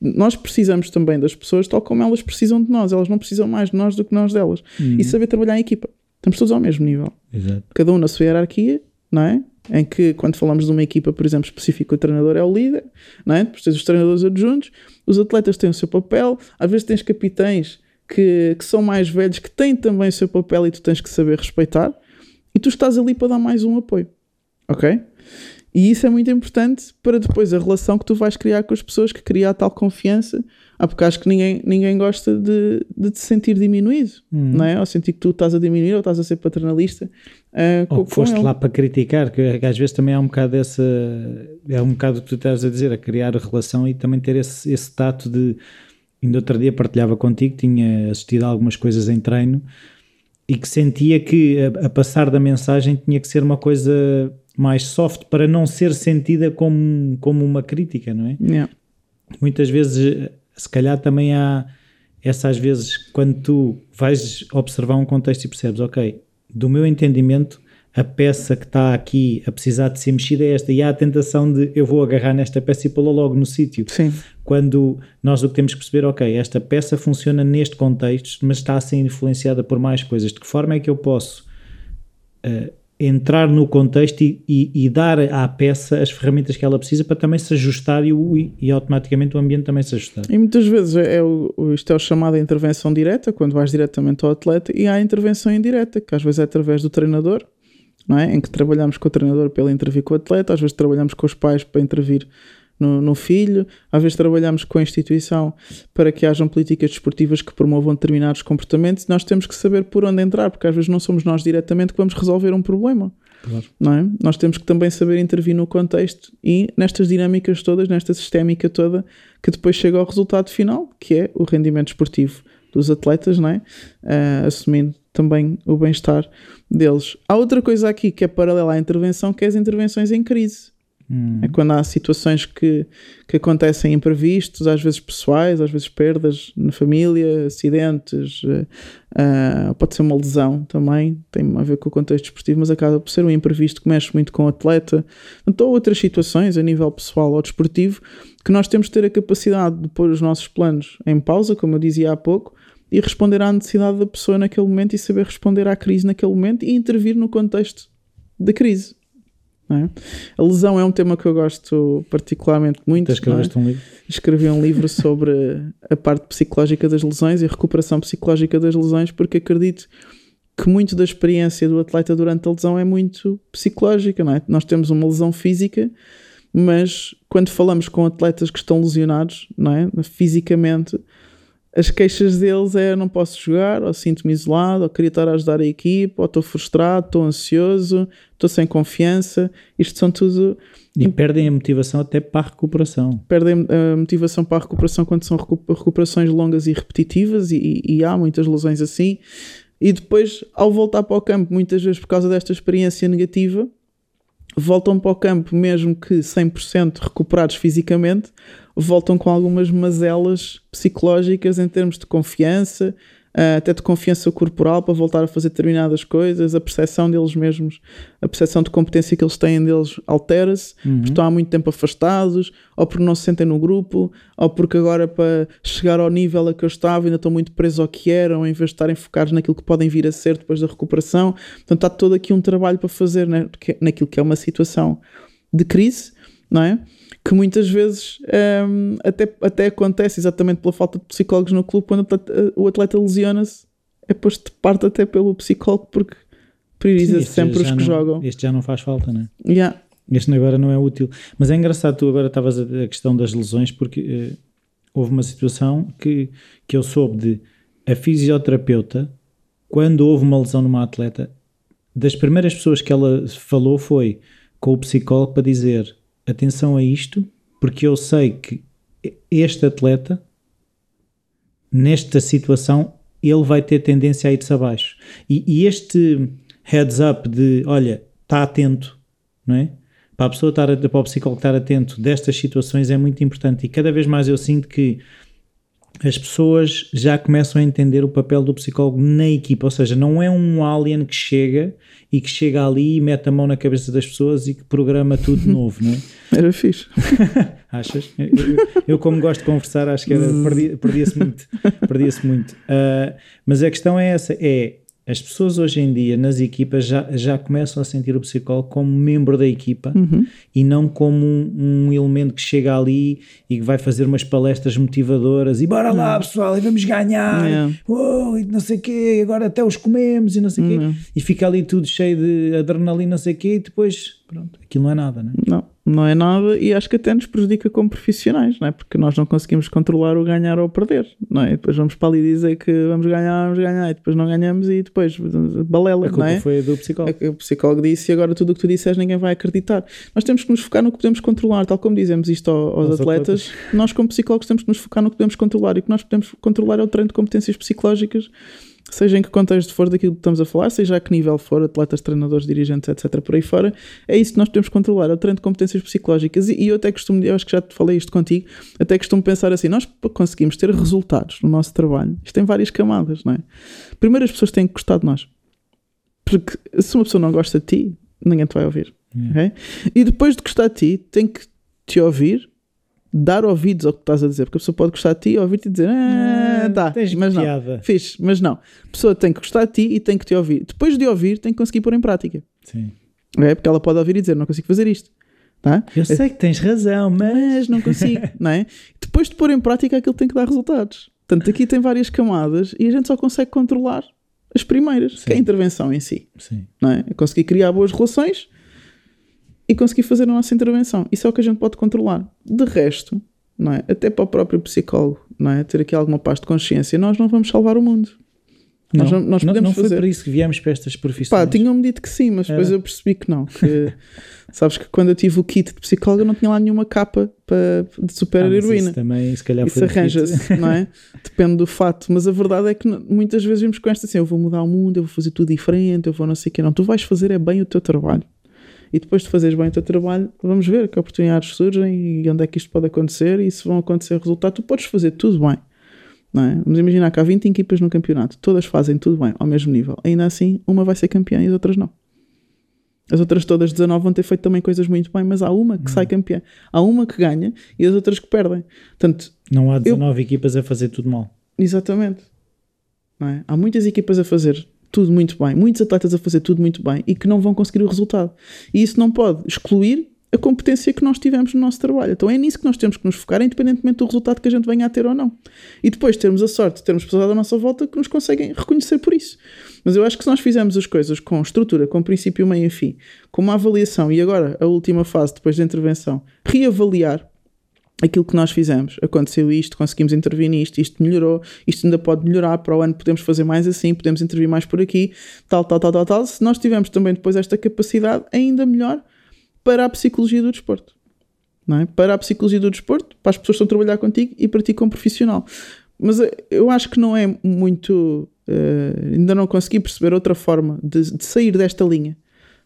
nós precisamos também das pessoas tal como elas precisam de nós. Elas não precisam mais de nós do que nós delas. Uhum. E saber trabalhar em equipa. Estamos todos ao mesmo nível. Exato. Cada um na sua hierarquia, não é? Em que, quando falamos de uma equipa, por exemplo, específica, o treinador é o líder, não é? Depois tens os treinadores adjuntos, os atletas têm o seu papel, às vezes tens capitães que, que são mais velhos que têm também o seu papel e tu tens que saber respeitar, e tu estás ali para dar mais um apoio, ok? E isso é muito importante para depois a relação que tu vais criar com as pessoas, que cria a tal confiança. Ah, porque acho que ninguém, ninguém gosta de, de te sentir diminuído, hum. não é? Ou sentir que tu estás a diminuir ou estás a ser paternalista. Uh, ou que foste lá para criticar, que às vezes também há um bocado dessa. É um bocado o que tu estás a dizer, a criar relação e também ter esse, esse tato de. Ainda outro dia partilhava contigo, tinha assistido a algumas coisas em treino e que sentia que a, a passar da mensagem tinha que ser uma coisa mais soft para não ser sentida como, como uma crítica, não é? Yeah. Muitas vezes, se calhar também há essa às vezes quando tu vais observar um contexto e percebes, ok, do meu entendimento a peça que está aqui a precisar de ser mexida é esta e há a tentação de eu vou agarrar nesta peça e pô-la logo no sítio. Sim. Quando nós o que temos que perceber, ok, esta peça funciona neste contexto, mas está a ser influenciada por mais coisas. De que forma é que eu posso uh, entrar no contexto e, e, e, dar à peça as ferramentas que ela precisa para também se ajustar e, e, automaticamente o ambiente também se ajustar. E muitas vezes é o, isto é o chamado intervenção direta, quando vais diretamente ao atleta, e há a intervenção indireta, que às vezes é através do treinador, não é? em que trabalhamos com o treinador para ele intervir com o atleta, às vezes trabalhamos com os pais para intervir no, no, filho, às vezes trabalhamos com a instituição para que hajam políticas desportivas que promovam determinados comportamentos nós temos que saber por onde entrar, porque às vezes não somos nós diretamente que vamos resolver um problema. Claro. Não é? Nós temos que também saber intervir no contexto e nestas dinâmicas todas, nesta sistémica toda, que depois chega ao resultado final, que é o rendimento esportivo dos atletas, não é? Uh, assumindo também o bem-estar deles. Há outra coisa aqui que é paralela à intervenção, que é as intervenções em crise. Hum. É quando há situações que, que acontecem imprevistos, às vezes pessoais, às vezes perdas na família, acidentes, uh, pode ser uma lesão também, tem a ver com o contexto desportivo, mas acaba por ser um imprevisto que mexe muito com o atleta. Então, outras situações a nível pessoal ou desportivo que nós temos de ter a capacidade de pôr os nossos planos em pausa, como eu dizia há pouco, e responder à necessidade da pessoa naquele momento e saber responder à crise naquele momento e intervir no contexto da crise. É? A lesão é um tema que eu gosto particularmente muito. Escreveste é? um livro? Escrevi um livro sobre a parte psicológica das lesões e a recuperação psicológica das lesões, porque acredito que muito da experiência do atleta durante a lesão é muito psicológica. Não é? Nós temos uma lesão física, mas quando falamos com atletas que estão lesionados, não é? fisicamente, as queixas deles é não posso jogar, ou sinto-me isolado, ou queria estar a ajudar a equipa, ou estou frustrado, estou ansioso, estou sem confiança. Isto são tudo. E perdem a motivação até para a recuperação. Perdem a motivação para a recuperação quando são recuperações longas e repetitivas, e, e há muitas lesões assim. E depois, ao voltar para o campo, muitas vezes por causa desta experiência negativa, voltam para o campo, mesmo que 100% recuperados fisicamente, voltam com algumas mazelas psicológicas em termos de confiança, uh, até de confiança corporal para voltar a fazer determinadas coisas, a percepção deles mesmos, a percepção de competência que eles têm deles altera-se, uhum. porque estão há muito tempo afastados, ou porque não se sentem no grupo, ou porque agora para chegar ao nível a que eu estava ainda estão muito presos ao que eram, em vez de estarem focados naquilo que podem vir a ser depois da recuperação. Portanto, há todo aqui um trabalho para fazer né, naquilo que é uma situação de crise, não é? Que muitas vezes um, até, até acontece exatamente pela falta de psicólogos no clube, quando o atleta lesiona-se, é posto de parte até pelo psicólogo, porque prioriza sempre os que não, jogam. Este já não faz falta, né? Yeah. Este agora não é útil. Mas é engraçado, tu agora estavas a, a questão das lesões, porque uh, houve uma situação que, que eu soube de a fisioterapeuta, quando houve uma lesão numa atleta, das primeiras pessoas que ela falou foi com o psicólogo para dizer atenção a isto, porque eu sei que este atleta, nesta situação, ele vai ter tendência a ir-se abaixo. E, e, este heads up de, olha, está atento, não é? Para a pessoa estar, para o psicólogo estar atento destas situações é muito importante. E cada vez mais eu sinto que as pessoas já começam a entender o papel do psicólogo na equipa, ou seja, não é um alien que chega e que chega ali e mete a mão na cabeça das pessoas e que programa tudo de novo, não é? Era fixe. Achas? Eu, eu, como gosto de conversar, acho que perdia-se perdia muito. Perdia-se muito. Uh, mas a questão é essa: é as pessoas hoje em dia nas equipas já, já começam a sentir o psicólogo como membro da equipa uhum. e não como um, um, elemento que chega ali e que vai fazer umas palestras motivadoras e bora lá uhum. pessoal e vamos ganhar yeah. oh, e não sei o quê, agora até os comemos e não sei o uhum. quê e fica ali tudo cheio de adrenalina não sei o quê e depois pronto, aquilo não é nada não é? não não é nada e acho que até nos prejudica como profissionais, não é? Porque nós não conseguimos controlar o ganhar ou perder, não é? E depois vamos para ali dizer que vamos ganhar, vamos ganhar, e depois não ganhamos e depois balela, a culpa não é? foi do psicólogo. O psicólogo disse e agora tudo o que tu disseres ninguém vai acreditar. Nós temos que nos focar no que podemos controlar, tal como dizemos isto aos, atletas, atletas, nós como psicólogos temos que nos focar no que podemos controlar e o que nós podemos controlar é o treino de competências psicológicas seja em que contexto for daquilo que estamos a falar, seja a que nível for, atletas, treinadores, dirigentes, etc., por aí fora, é isso que nós podemos controlar, é o treino de competências psicológicas. E, e, eu até costumo, eu acho que já te falei isto contigo, até costumo pensar assim: nós conseguimos ter resultados no nosso trabalho, isto tem várias camadas, não é? Primeiro, as pessoas têm que gostar de nós, porque se uma pessoa não gosta de ti, ninguém te vai ouvir. Okay? E depois de gostar de ti, tem que te ouvir dar ouvidos ao que estás a dizer, porque a pessoa pode gostar de ti, ouvir-te e dizer, ah, ah tá, mas não, piada. fixe, mas não. A pessoa tem que gostar de ti e tem que te ouvir. Depois de ouvir, tem que conseguir pôr em prática. Sim. É, porque ela pode ouvir e dizer, não consigo fazer isto. Tá? Eu sei que tens razão, mas, mas não consigo, não é? Depois de pôr em prática, aquilo tem que dar resultados. Portanto, aqui tem várias camadas e a gente só consegue controlar as primeiras, Sim. que é a intervenção em si. Sim. Não é? é conseguir criar boas relações e conseguir fazer a nossa intervenção. Isso é o que a gente pode controlar. De resto, não é? até para o próprio psicólogo, não é? ter aqui alguma paz de consciência, nós não vamos salvar o mundo. Não, nós, nós podemos não, não foi fazer. por isso que viemos para estas profissões. Pá, tinham-me dito que sim, mas depois eu percebi que não. Que, sabes que quando eu tive o kit de psicólogo, eu não tinha lá nenhuma capa para, de ah, heroína. Isso também, se calhar, isso arranja-se, não é? Depende do fato. Mas a verdade é que muitas vezes vimos com esta assim: eu vou mudar o mundo, eu vou fazer tudo diferente, eu vou não sei o que. Não, tu vais fazer é bem o teu trabalho e depois de fazeres bem o teu trabalho, vamos ver que oportunidades surgem e onde é que isto pode acontecer e se vão acontecer resultados. Tu podes fazer tudo bem. Não é? Vamos imaginar que há 20 equipas no campeonato, todas fazem tudo bem, ao mesmo nível. Ainda assim, uma vai ser campeã e as outras não. As outras todas 19 vão ter feito também coisas muito bem, mas há uma que sai campeã. Há uma que ganha e as outras que perdem. Portanto, não há 19 eu... equipas a fazer tudo mal. Exatamente. É? Há muitas equipas a fazer tudo muito bem, muitos atletas a fazer tudo muito bem e que não vão conseguir o resultado. E isso não pode excluir a competência que nós tivemos no nosso trabalho. Então é nisso que nós temos que nos focar, independentemente do resultado que a gente venha a ter ou não. E depois termos a sorte de termos pessoas à nossa volta que nos conseguem reconhecer por isso. Mas eu acho que se nós fizermos as coisas com estrutura, com princípio, meio e fim, com uma avaliação e agora a última fase, depois da intervenção, reavaliar aquilo que nós fizemos. Aconteceu isto, conseguimos intervir nisto, isto melhorou, isto ainda pode melhorar, para o ano podemos fazer mais assim, podemos intervir mais por aqui, tal, tal, tal, tal, tal. Se nós tivermos também depois esta capacidade, ainda melhor para a psicologia do desporto. É? Para a psicologia do desporto, para as pessoas que estão a trabalhar contigo e para ti como profissional. Mas eh, eu acho que não é muito. Uh, ainda não consegui perceber outra forma de, de sair desta linha.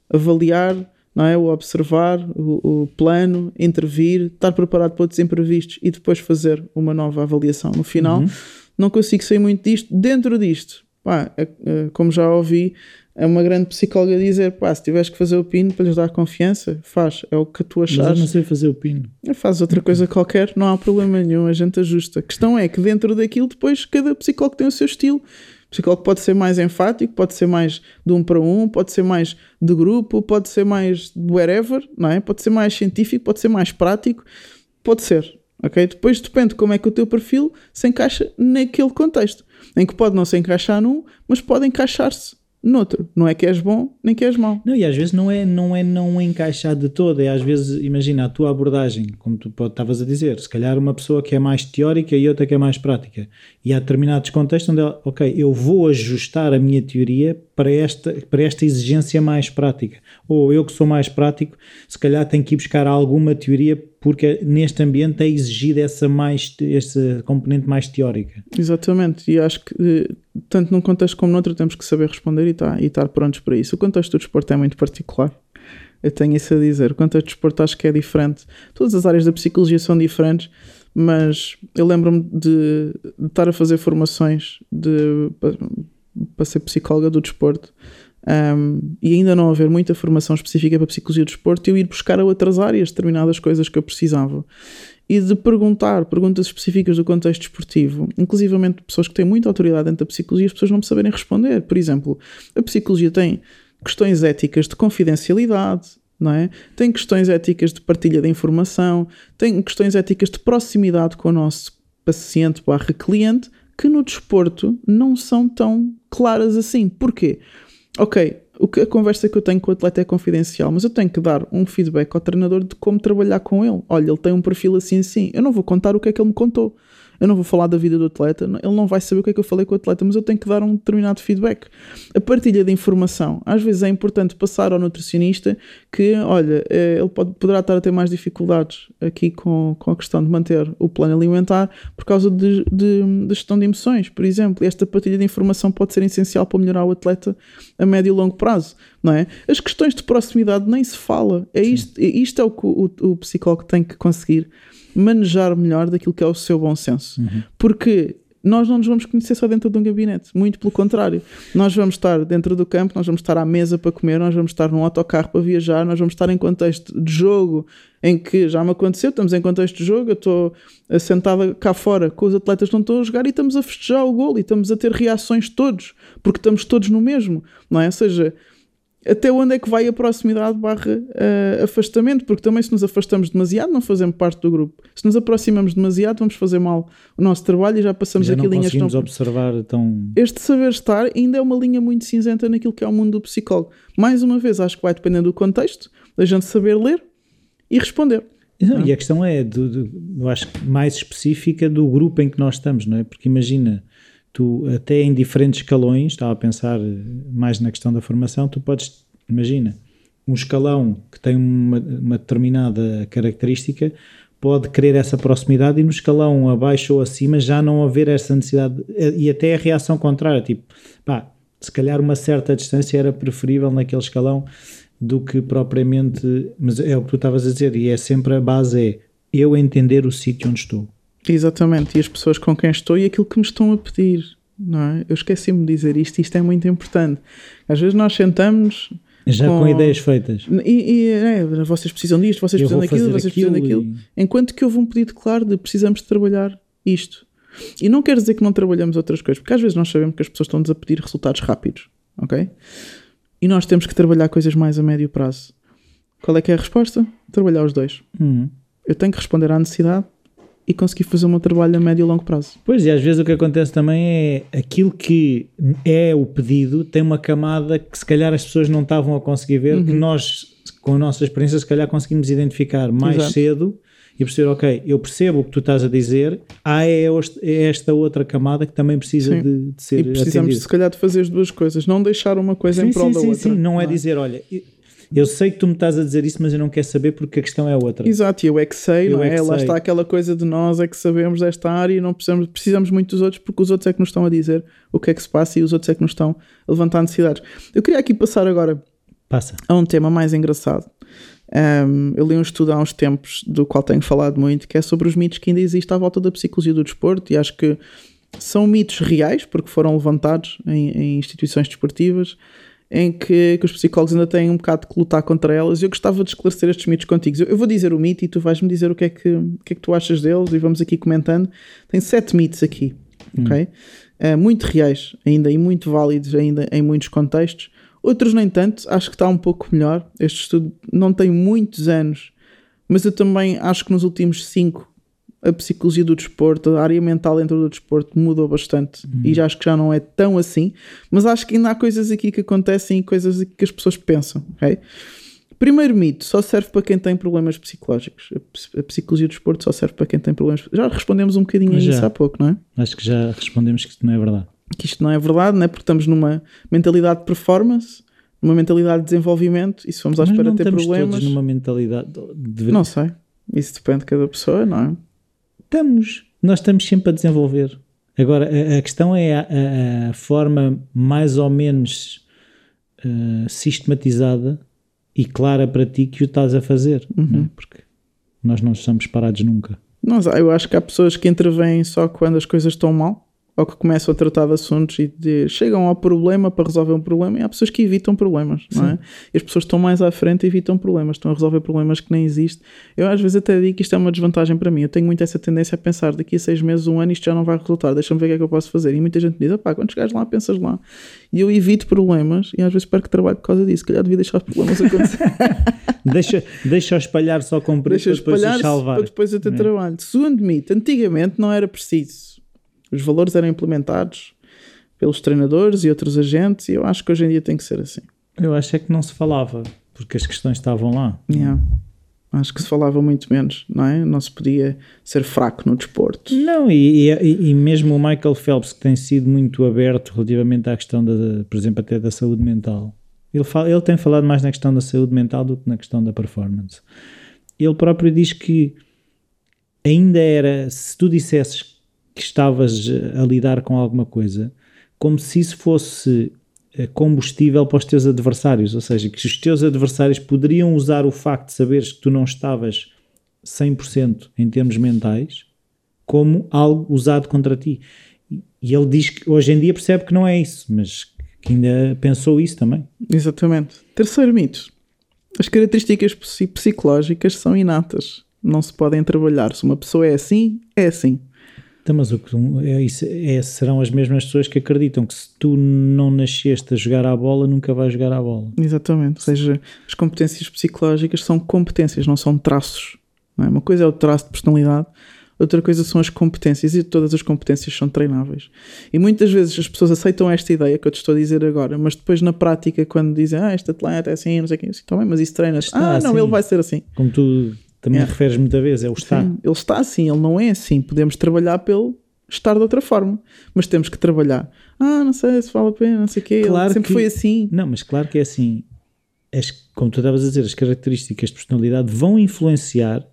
Avaliar não é? O observar o, o, plano, intervir, estar preparado para outros imprevistos e depois fazer uma nova avaliação no final, uhum. não consigo sair muito disto. Dentro disto, pá, é, é, como já ouvi, é uma grande psicóloga dizer: pá, se tiveres que fazer o pino para lhes dar confiança, faz, é o que tu achares. Mas eu não sei fazer o pino. Faz outra coisa qualquer, não há problema nenhum, a gente ajusta. A questão é que dentro daquilo, depois cada psicólogo tem o seu estilo. Psicólogo pode ser mais enfático, pode ser mais de um para um, pode ser mais de grupo, pode ser mais wherever, não é? Pode ser mais científico, pode ser mais prático, pode ser. Ok? Depois depende como é que o teu perfil se encaixa naquele contexto. Em que pode não se encaixar num, mas pode encaixar-se noutro. Não é que és bom, nem que és mau. Não, e às vezes não é não, é não encaixar de todo, é às vezes, imagina, a tua abordagem, como tu estavas a dizer, se calhar uma pessoa que é mais teórica e outra que é mais prática. E há determinados contextos onde, ela, ok, eu vou ajustar a minha teoria para esta, para esta exigência mais prática. Ou eu que sou mais prático, se calhar tenho que ir buscar alguma teoria porque neste ambiente é exigida essa, mais, essa componente mais teórica. Exatamente, e acho que eh, tanto num contexto como noutro temos que saber responder e, tá, e estar prontos para isso. O contexto do desporto é muito particular. Eu tenho isso a dizer. O contexto do desporto acho que é diferente. Todas as áreas da psicologia são diferentes, mas eu lembro-me de, de, estar a fazer formações de, para, ser psicóloga do desporto um, e ainda não haver muita formação específica para psicologia do desporto, eu ir buscar a outras áreas determinadas coisas que eu precisava e de perguntar perguntas específicas do contexto esportivo, inclusivamente pessoas que têm muita autoridade dentro da psicologia, as pessoas não saberem responder. Por exemplo, a psicologia tem questões éticas de confidencialidade, não é? Tem questões éticas de partilha de informação, tem questões éticas de proximidade com o nosso paciente barra cliente, que no desporto não são tão claras assim. Porquê? ok, o que, a conversa que eu tenho com o atleta é confidencial, mas eu tenho que dar um feedback ao treinador de como trabalhar com ele. Olha, ele tem um perfil assim assim. Eu não vou contar o que é que ele me contou. Eu não vou falar da vida do atleta, ele não vai saber o que é que eu falei com o atleta, mas eu tenho que dar um determinado feedback. A partilha de informação. Às vezes é importante passar ao nutricionista que, olha, eh, ele pode, poderá estar a ter mais dificuldades aqui com, com a questão de manter o plano alimentar por causa de, de, de gestão de emoções, por exemplo. E esta partilha de informação pode ser essencial para melhorar o atleta a médio e longo prazo. Não é? As questões de proximidade nem se fala. É isto, isto é o que o, o psicólogo tem que conseguir manejar melhor daquilo que é o seu bom senso. Uhum. Porque nós não nos vamos conhecer só dentro de um gabinete, muito pelo contrário. Nós vamos estar dentro do campo, nós vamos estar à mesa para comer, nós vamos estar num autocarro para viajar, nós vamos estar em contexto de jogo, em que já me aconteceu, estamos em contexto de jogo, eu estou sentada cá fora com os atletas que não estão a jogar e estamos a festejar o gol e estamos a ter reações todos, porque estamos todos no mesmo, não é? Ou seja, até onde é que vai a proximidade barra uh, afastamento, porque também se nos afastamos demasiado não fazemos parte do grupo. Se nos aproximamos demasiado vamos fazer mal o nosso trabalho e já passamos já aqui linhas tão... observar tão... Este saber estar ainda é uma linha muito cinzenta naquilo que é o mundo do psicólogo. Mais uma vez, acho que vai depender do contexto, da gente saber ler e responder. Não, não. E a questão é, do, do, eu acho mais específica do grupo em que nós estamos, não é? Porque imagina tu até em diferentes escalões, estava a pensar mais na questão da formação, tu podes, imagina, um escalão que tem uma, uma determinada característica pode querer essa proximidade e no escalão abaixo ou acima já não haver essa necessidade e até a reação contrária, tipo, pá, se calhar uma certa distância era preferível naquele escalão do que propriamente, mas é o que tu estavas a dizer e é sempre a base é eu entender o sítio onde estou. Exatamente, e as pessoas com quem estou e aquilo que me estão a pedir, não é? Eu esqueci-me de dizer isto, isto é muito importante. Às vezes nós sentamos já com, com ideias feitas. E, e é, vocês precisam disto, vocês precisam daquilo, vocês precisam daquilo. E... Enquanto que houve um pedido claro de precisamos de trabalhar isto. E não quer dizer que não trabalhamos outras coisas, porque às vezes nós sabemos que as pessoas estão-nos a pedir resultados rápidos, ok? E nós temos que trabalhar coisas mais a médio prazo. Qual é que é a resposta? Trabalhar os dois. Uhum. Eu tenho que responder à necessidade e conseguir fazer o meu trabalho a médio e longo prazo. Pois, e às vezes o que acontece também é aquilo que é o pedido tem uma camada que se calhar as pessoas não estavam a conseguir ver, uhum. que nós, com a nossa experiência, se calhar conseguimos identificar mais Exato. cedo e perceber, ok, eu percebo o que tu estás a dizer, há é, é esta outra camada que também precisa de, de, ser E precisamos, atendida. se calhar, de fazer as duas coisas, não deixar uma coisa sim, em prol sim, da sim, outra. Sim, não, não é, é dizer, olha, eu sei que tu me estás a dizer isso, mas eu não quero saber porque a questão é outra. Exato, eu é que sei, eu não é? é Lá sei. está aquela coisa de nós é que sabemos desta área e não precisamos, precisamos muito dos outros porque os outros é que nos estão a dizer o que é que se passa e os outros é que nos estão a levantar necessidades. Eu queria aqui passar agora Passa. a um tema mais engraçado. Um, eu li um estudo há uns tempos do qual tenho falado muito, que é sobre os mitos que ainda existem à volta da psicologia do desporto e acho que são mitos reais, porque foram levantados em, em instituições desportivas, em que, que, os psicólogos ainda têm um bocado de lutar contra elas. E eu gostava de esclarecer estes mitos contigo. Eu, eu vou dizer o mito e tu vais-me dizer o que, é que, o que é que tu achas deles e vamos aqui comentando. Tem sete mitos aqui, hum. ok? Uh, muito reais ainda e muito válidos ainda em muitos contextos. Outros nem tanto, acho que está um pouco melhor. Este estudo não tem muitos anos, mas eu também acho que nos últimos cinco a psicologia do desporto, a área mental dentro do desporto mudou bastante uhum. e já acho que já não é tão assim, mas acho que ainda há coisas aqui que acontecem e coisas que as pessoas pensam, ok? Primeiro mito, só serve para quem tem problemas psicológicos. A psicologia do desporto só serve para quem tem problemas. Já respondemos um bocadinho a isso há pouco, não é? Acho que já respondemos que isto não é verdade. Que isto não é verdade, não é? Porque estamos numa mentalidade de performance, numa mentalidade de desenvolvimento, e se vamos à espera ter problemas. Todos numa mentalidade de... Não sei. Isso depende de cada pessoa, não é? Estamos. Nós estamos sempre a desenvolver. Agora, a, a questão é a, a, forma mais ou menos uh, sistematizada e clara para ti que o estás a fazer. Uhum. Né? Porque nós não estamos parados nunca. Nós, eu acho que há pessoas que intervêm só quando as coisas estão mal ou que começam a tratar de assuntos e de, chegam ao problema para resolver um problema e há pessoas que evitam problemas, Sim. não é? E as pessoas estão mais à frente e evitam problemas, estão a resolver problemas que nem existem. Eu às vezes até digo que isto é uma desvantagem para mim. Eu tenho muito essa tendência a pensar daqui a seis meses, um ano, isto já não vai resultar, deixa-me ver o que é que eu posso fazer. E muita gente me diz, pá, quando chegares lá, pensas lá. E eu evito problemas e às vezes perco trabalho por causa disso. Se calhar devia deixar os problemas acontecer. deixa, deixa espalhar só com deixa para depois espalhar salvar. Para depois eu ter é. trabalho. Segundo mito, antigamente não era preciso os valores eram implementados pelos treinadores e outros agentes, e eu acho que hoje em dia tem que ser assim. Eu acho é que não se falava, porque as questões estavam lá. Yeah. Acho que se falava muito menos, não é? Não se podia ser fraco no desporto. Não, e, e, e, mesmo o Michael Phelps, que tem sido muito aberto relativamente à questão, da, por exemplo, até da saúde mental, ele, fala, ele tem falado mais na questão da saúde mental do que na questão da performance. Ele próprio diz que ainda era, se tu dissesses que estavas a lidar com alguma coisa, como se isso fosse eh, combustível para os teus adversários, ou seja, que os teus adversários poderiam usar o facto de saberes que tu não estavas 100% em termos mentais como algo usado contra ti. E ele diz que hoje em dia percebe que não é isso, mas que ainda pensou isso também. Exatamente. Terceiro mito. As características psicológicas são inatas, não se podem trabalhar. Se uma pessoa é assim, é assim. Então, mas o que é, isso, é, serão as mesmas pessoas que acreditam que se tu não nasceste a jogar à bola, nunca vais jogar à bola. Exatamente. Ou seja, as competências psicológicas são competências, não são traços. Não é? Uma coisa é o traço de personalidade, outra coisa são as competências e todas as competências são treináveis. E muitas vezes as pessoas aceitam esta ideia que eu te estou a dizer agora, mas depois na prática, quando dizem, ah, este atleta é assim, não sei o assim, também, mas isso treina. Ah, não, assim, ele vai ser assim. Como tu também é. referes muita vez, é o está. Sim, ele está assim, ele não é assim. Podemos trabalhar pelo estar de outra forma, mas temos que trabalhar. Ah, não sei se vale a pena, não sei o quê. Claro sempre que, foi assim. Não, mas claro que é assim. As, como tu estavas a dizer, as características de personalidade vão influenciar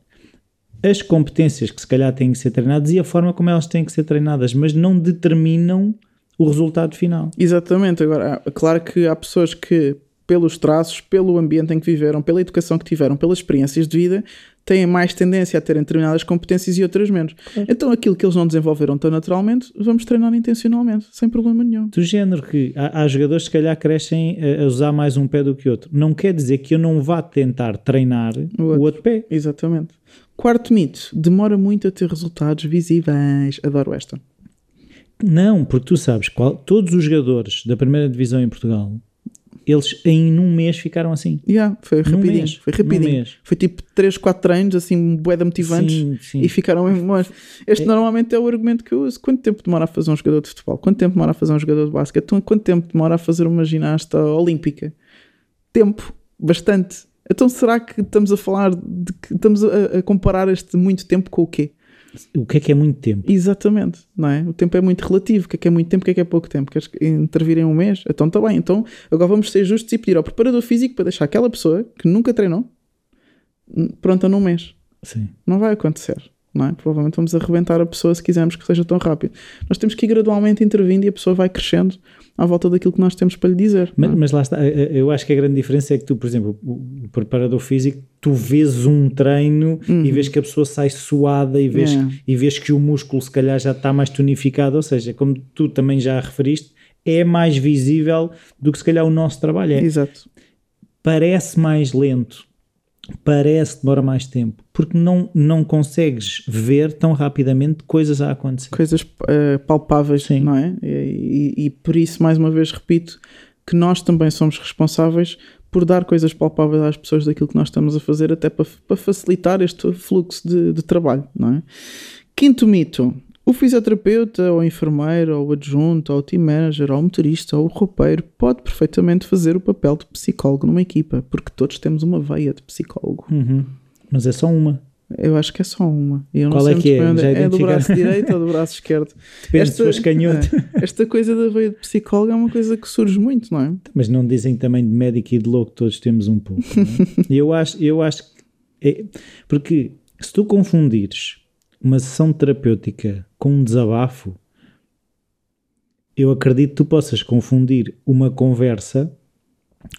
as competências que se calhar têm que ser treinadas e a forma como elas têm que ser treinadas, mas não determinam o resultado final. Exatamente. Agora, claro que há pessoas que pelos traços, pelo ambiente em que viveram, pela educação que tiveram, pelas experiências de vida, têm mais tendência a terem determinadas competências e outras menos. Claro. Então aquilo que eles não desenvolveram tão naturalmente, vamos treinar intencionalmente, sem problema nenhum. Do género que há, há jogadores que se calhar crescem a, a, usar mais um pé do que outro. Não quer dizer que eu não vá tentar treinar o outro, o outro pé. Exatamente. Quarto mito, demora muito a ter resultados visíveis. Adoro esta. Não, porque tu sabes, qual, todos os jogadores da primeira divisão em Portugal eles em um mês ficaram assim. Yeah, foi rapidinho. Mês, foi rapidinho. Foi tipo 3, 4 treinos, assim, de motivantes sim, sim. e ficaram mesmo bons. Este é. normalmente é o argumento que eu uso. Quanto tempo demora a fazer um jogador de futebol? Quanto tempo demora a fazer um jogador de basquete? Então, quanto tempo demora a fazer uma ginasta olímpica? Tempo, bastante. Então será que estamos a falar de que estamos a, a comparar este muito tempo com o quê? O que é que é muito tempo? Exatamente, não é? O tempo é muito relativo. O que é que é muito tempo? O que é que é pouco tempo? Queres intervir em um mês? Então está bem. Então agora vamos ser justos e pedir ao preparador físico para deixar aquela pessoa que nunca treinou pronta num mês. Sim. Não vai acontecer. Não é? Provavelmente vamos arrebentar a pessoa se quisermos que seja tão rápido. Nós temos que ir gradualmente intervindo e a pessoa vai crescendo à volta daquilo que nós temos para lhe dizer. Mas, mas, lá está, eu acho que a grande diferença é que tu, por exemplo, o preparador físico, tu vês um treino uhum. e vês que a pessoa sai suada e vês, yeah. e vês que o músculo se calhar já está mais tonificado, ou seja, como tu também já referiste, é mais visível do que se calhar o nosso trabalho. É, Exato. Parece mais lento, parece que demora mais tempo, porque não, não consegues ver tão rapidamente coisas a acontecer. Coisas uh, palpáveis, Sim. não é? E, e, e, por isso, mais uma vez, repito que nós também somos responsáveis por dar coisas palpáveis às pessoas daquilo que nós estamos a fazer, até para, para facilitar este fluxo de, de trabalho, não é? Quinto mito, o fisioterapeuta, ou o enfermeiro, ou o adjunto, ou o team manager, ou o motorista, ou o roupeiro pode perfeitamente fazer o papel de psicólogo numa equipa, porque todos temos uma veia de psicólogo. Uhum. Mas é só uma. Eu acho que é só uma. Qual é que é? é? é do braço direito ou do braço esquerdo? Depende esta, se canhoto. É, esta coisa da veia de psicólogo é uma coisa que surge muito, não é? Mas não dizem também de médico e de louco, todos temos um pouco. É? eu acho, eu acho que. É, porque se tu confundires uma sessão terapêutica com um desabafo, eu acredito que tu possas confundir uma conversa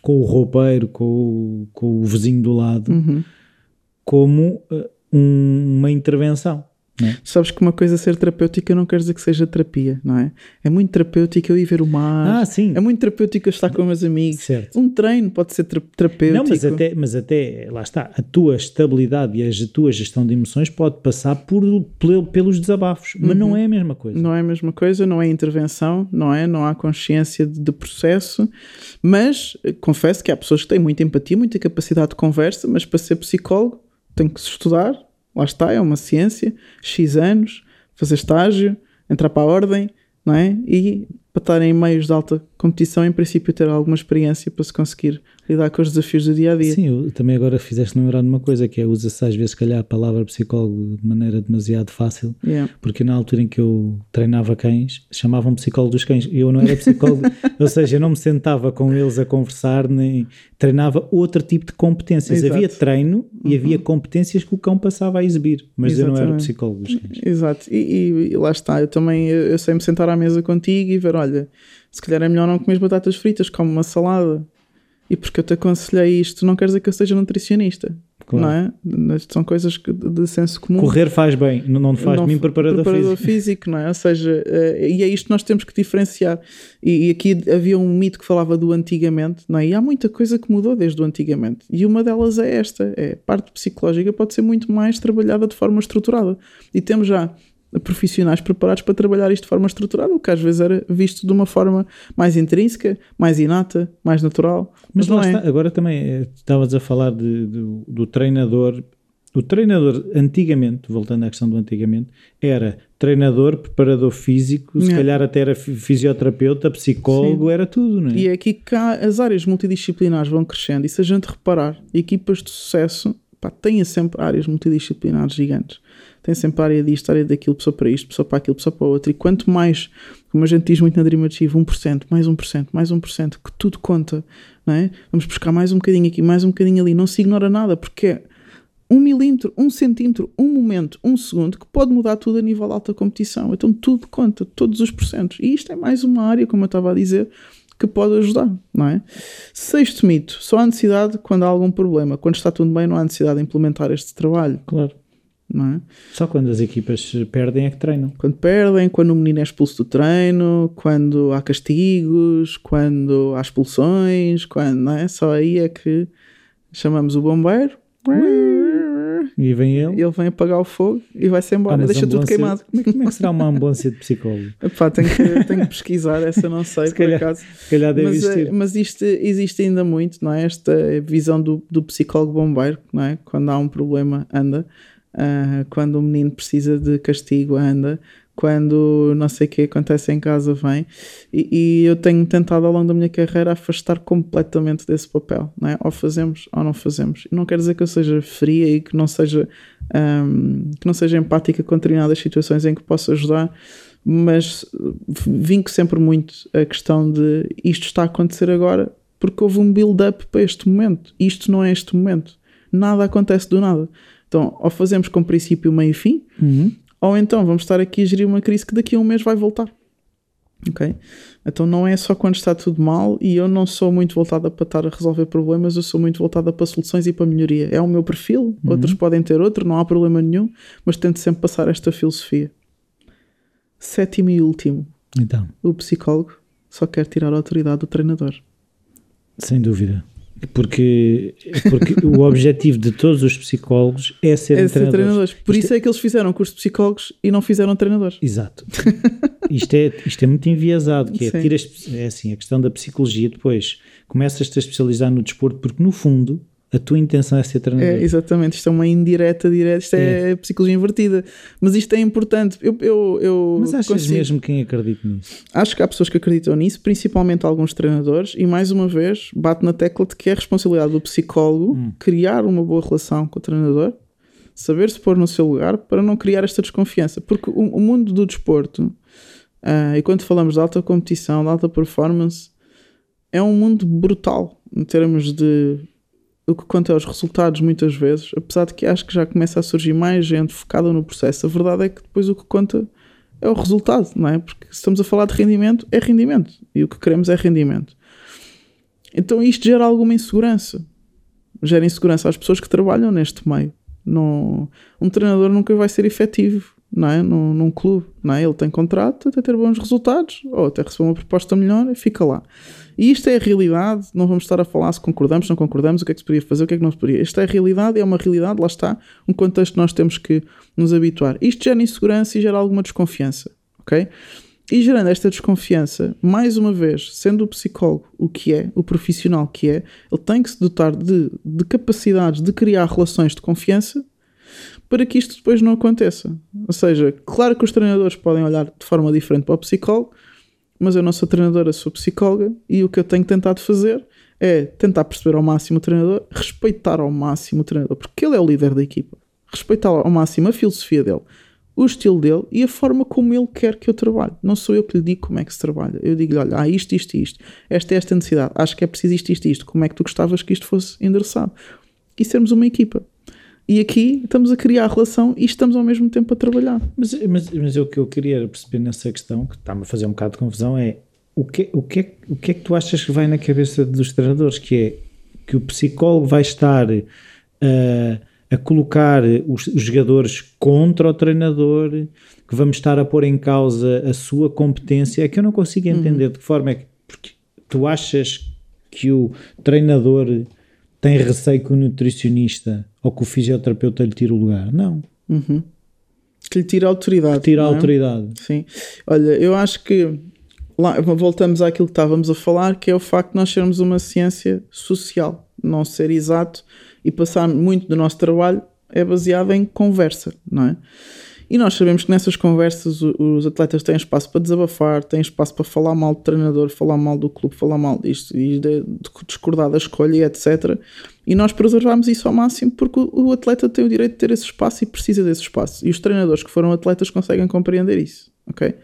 com o roupeiro, com o, com o vizinho do lado, uhum. como uh, um, uma intervenção. É? Sabes que uma coisa ser terapêutica não quer dizer que seja terapia, não é? É muito terapêutico eu ir ver o mar. Ah, sim. É muito terapêutico eu estar com meus amigos. Certo. Um treino pode ser terapêutico. Não, mas até, mas até, lá está, a tua estabilidade e a tua gestão de emoções pode passar por, pelos desabafos, mas uhum. não é a mesma coisa. Não é a mesma coisa, não é intervenção, não é? Não há consciência de, de processo, mas eh, confesso que há pessoas que têm muita empatia, muita capacidade de conversa, mas para ser psicólogo tem que se estudar, lá está, é uma ciência, X anos, fazer estágio, entrar para a ordem, não é? E para estar em meios de alta competição, em princípio, ter alguma experiência para se conseguir lidar com os desafios do dia a dia. Sim, também agora fizeste lembrar de uma coisa que é usa-se às vezes, se calhar, a palavra psicólogo de maneira demasiado fácil, yeah. porque na altura em que eu treinava cães, chamavam psicólogo dos cães, e eu não era psicólogo, ou seja, eu não me sentava com eles a conversar, nem treinava outro tipo de competências. Exato. Havia treino e uhum. havia competências que o cão passava a exibir, mas Exatamente. eu não era psicólogo dos cães. Exato, e, e, e lá está, eu também eu, eu sei me sentar à mesa contigo e ver, olha, se calhar é melhor não comer batatas fritas, come uma salada e porque eu te aconselhei isto, não quer dizer que eu seja nutricionista. Claro. Não é? São coisas de senso comum. Correr faz bem, não faz não, mim preparador, preparador físico. físico. não é? Ou seja, uh, e é isto que nós temos que diferenciar. E, e, aqui havia um mito que falava do antigamente, não é? E há muita coisa que mudou desde o antigamente. E uma delas é esta: é a parte psicológica pode ser muito mais trabalhada de forma estruturada. E temos já profissionais preparados para trabalhar isto de forma estruturada, o que às vezes era visto de uma forma mais intrínseca, mais inata, mais natural. Mas, mas lá é. está, agora também eh, estavas a falar de, de, do treinador. O treinador, antigamente, voltando à questão do antigamente, era treinador, preparador físico, se é. calhar até era fisioterapeuta, psicólogo, Sim. era tudo, não é? E é aqui que as áreas multidisciplinares vão crescendo e se a gente reparar, equipas de sucesso pá, sempre áreas multidisciplinares gigantes tem sempre área disto, área daquilo, pessoa para isto, pessoa para aquilo, pessoa para outro. E quanto mais, como a gente diz muito na Dream Achieve, 1%, mais 1%, mais 1%, que tudo conta, não é? Vamos buscar mais um bocadinho aqui, mais um bocadinho ali. Não se ignora nada, porque é um milímetro, um centímetro, um momento, um segundo, que pode mudar tudo a nível alta competição. Então tudo conta, todos os porcentos. E isto é mais uma área, como eu estava a dizer, que pode ajudar, não é? Sexto mito, só há necessidade quando há algum problema. Quando está tudo bem, não há necessidade de implementar este trabalho. Claro não é? Só quando as equipas perdem é que treinam. Quando perdem, quando o menino é expulso do treino, quando há castigos, quando há expulsões, quando, não é? Só aí é que chamamos o bombeiro. E vem ele. Ele vem apagar o fogo e vai-se embora. Ah, Deixa tudo queimado. Como é, como é, que será uma ambulância de psicólogo? Epá, tenho, que, tenho que pesquisar, essa não sei, se por calhar, acaso. Se calhar deve mas, existir. Eh, mas isto existe ainda muito, não é? Esta visão do, do psicólogo bombeiro, não é? Quando há um problema, anda. Uh, quando o menino precisa de castigo, anda. Quando não sei o que acontece em casa, vem. E, e, eu tenho tentado ao longo da minha carreira afastar completamente desse papel. Não é? Ou fazemos ou não fazemos. Não quer dizer que eu seja fria e que não seja, um, que não seja empática com determinadas situações em que posso ajudar, mas vinco sempre muito a questão de isto está a acontecer agora porque houve um build-up para este momento. Isto não é este momento. Nada acontece do nada Então, ou fazemos com princípio, meio e fim, Uhum. Ou então vamos estar aqui a gerir uma crise que daqui a um mês vai voltar. Ok? Então não é só quando está tudo mal e eu não sou muito voltada para estar a resolver problemas, eu sou muito voltada para soluções e para melhoria. É o meu perfil, outros podem ter outro, não há problema nenhum, mas tento sempre passar esta filosofia. Sétimo e último, Então, o psicólogo só quer tirar a autoridade do treinador. sem dúvida. Porque, porque o objetivo de todos os psicólogos é serem É ser treinadores. treinadores. Por isso é que eles fizeram curso de psicólogos e não fizeram treinadores. Exato. Isto é, isto é muito enviesado, que é, tiras, é assim, a questão da psicologia depois começas-te a especializar no desporto porque no fundo a tua intenção é ser treinador. É, exatamente, isto é uma indireta direta, isto é, psicologia invertida. Mas isto é importante. Eu, eu, eu Mas achas consigo- mesmo quem acredita nisso? Acho que há pessoas que acreditam nisso, principalmente alguns treinadores, e mais uma vez bate na tecla de que é responsabilidade do psicólogo Hum. criar uma boa relação com o treinador, saber se pôr no seu lugar para não criar esta desconfiança. Porque o, o mundo do desporto, ah, e quando falamos de alta competição, de alta performance, é um mundo brutal em termos de o que conta aos resultados muitas vezes, apesar de que acho que já começa a surgir mais gente focada no processo, a verdade é que depois o que conta é o resultado, não é? Porque se estamos a falar de rendimento, é rendimento. E o que queremos é rendimento. Então isto gera alguma insegurança. Gera insegurança às pessoas que trabalham neste meio. Não, um treinador nunca vai ser efetivo, não é? Num, num clube, não é? Ele tem contrato até ter bons resultados, ou até receber uma proposta melhor e fica lá. E isto é a realidade, não vamos estar a falar se concordamos, não concordamos, o que é que se poderia fazer, o que é que não se poderia. Isto é a realidade, é uma realidade, lá está, um contexto que nós temos que nos habituar. Isto gera insegurança e gera alguma desconfiança, ok? E gerando esta desconfiança, mais uma vez, sendo o psicólogo o que é, o profissional que é, ele tem que se dotar de, de capacidades de criar relações de confiança para que isto depois não aconteça. Ou seja, claro que os treinadores podem olhar de forma diferente para o psicólogo, mas eu não sou treinadora, sou psicóloga e o que eu tenho tentado fazer é tentar perceber ao máximo o treinador, respeitar ao máximo o treinador, porque ele é o líder da equipa. Respeitar ao máximo a filosofia dele, o estilo dele e a forma como ele quer que eu trabalhe. Não sou eu que lhe digo como é que se trabalha. Eu digo-lhe, olha, há isto, isto isto. Esta é esta necessidade. Acho que é preciso isto, isto isto. Como é que tu gostavas que isto fosse endereçado? E sermos uma equipa. E aqui estamos a criar a relação e estamos ao mesmo tempo a trabalhar. Mas, mas, mas o que eu queria perceber nessa questão, que está-me a fazer um bocado de confusão, é o que, o, que é o que é que tu achas que vai na cabeça dos treinadores? Que é que o psicólogo vai estar uh, a colocar os, os jogadores contra o treinador, que vamos estar a pôr em causa a sua competência. É que eu não consigo entender de que forma é que. Porque tu achas que o treinador tem receio que o nutricionista ou que o fisioterapeuta lhe tire o lugar? Não. Uhum. Que lhe tira a autoridade. Tira a não é? autoridade. Sim. Olha, eu acho que lá, voltamos àquilo que estávamos a falar, que é o facto de nós sermos uma ciência social, não ser exato e passar muito do nosso trabalho é baseado em conversa, não é? E nós sabemos que nessas conversas os atletas têm espaço para desabafar, têm espaço para falar mal do treinador, falar mal do clube, falar mal disto e de, discordar da escolha e etc. E nós preservamos isso ao máximo porque o atleta tem o direito de ter esse espaço e precisa desse espaço. E os treinadores que foram atletas conseguem compreender isso, ok?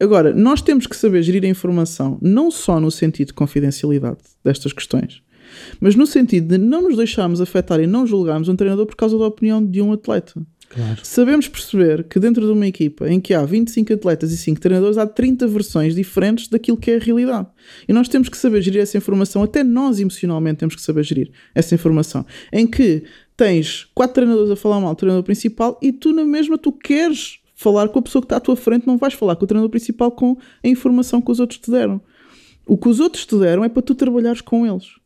Agora, nós temos que saber gerir a informação não só no sentido de confidencialidade destas questões, mas no sentido de não nos deixarmos afetar e não julgarmos um treinador por causa da opinião de um atleta. Claro. Sabemos perceber que dentro de uma equipa em que há 25 atletas e 5 treinadores, há 30 versões diferentes daquilo que é a realidade. E nós temos que saber gerir essa informação, até nós emocionalmente temos que saber gerir essa informação. Em que tens quatro treinadores a falar mal do treinador principal e tu na mesma tu queres falar com a pessoa que está à tua frente, não vais falar com o treinador principal com a informação que os outros te deram. O que os outros te deram é para tu trabalhares com eles.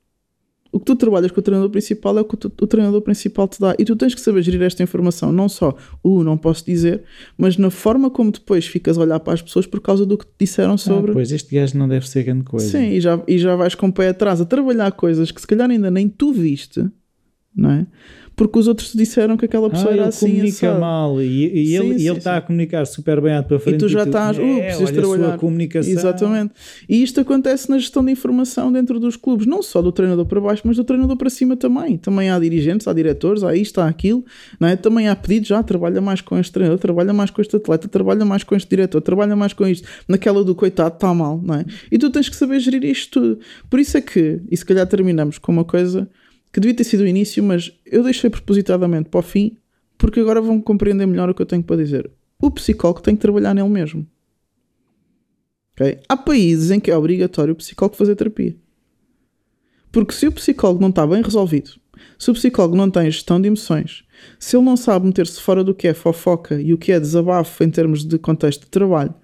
O que tu trabalhas com o treinador principal é o que o, tu- o treinador principal te dá. E tu tens que saber gerir esta informação, não só, uh, não posso dizer, mas na forma como depois ficas a olhar para as pessoas por causa do que te disseram sobre. Ah, pois este gajo não deve ser grande coisa. Sim, e já, e já vais com o pé atrás a trabalhar coisas que se calhar ainda nem tu viste, não é? Porque os outros disseram que aquela Ah, pessoa ele era assim. comunica assado. mal e, e Sim, ele, e sim, ele está a comunicar super bem à tua frente. E tu já estás, uh, é, precisas a trabalhar. sua comunicação. Exatamente. E isto acontece na gestão de informação dentro dos clubes, não só do treinador para baixo, mas do treinador para cima também. Também há dirigentes, há diretores, há isto, há aquilo, não é? Também há pedidos, já trabalha mais com este treinador, trabalha mais com este atleta, trabalha mais com este diretor, trabalha mais com isto. Naquela do coitado está mal, não é? E tu tens que saber gerir isto tudo. Por isso é que, e se calhar terminamos com uma coisa que devia ter sido o início, mas eu deixei propositadamente para o fim, porque agora vão compreender melhor o que eu tenho para dizer. O psicólogo tem que trabalhar nele mesmo. Okay? Há países em que é obrigatório o psicólogo fazer terapia. Porque se o psicólogo não está bem resolvido, se o psicólogo não tem gestão de emoções, se ele não sabe meter-se fora do que é fofoca e o que é desabafo em termos de contexto de trabalho,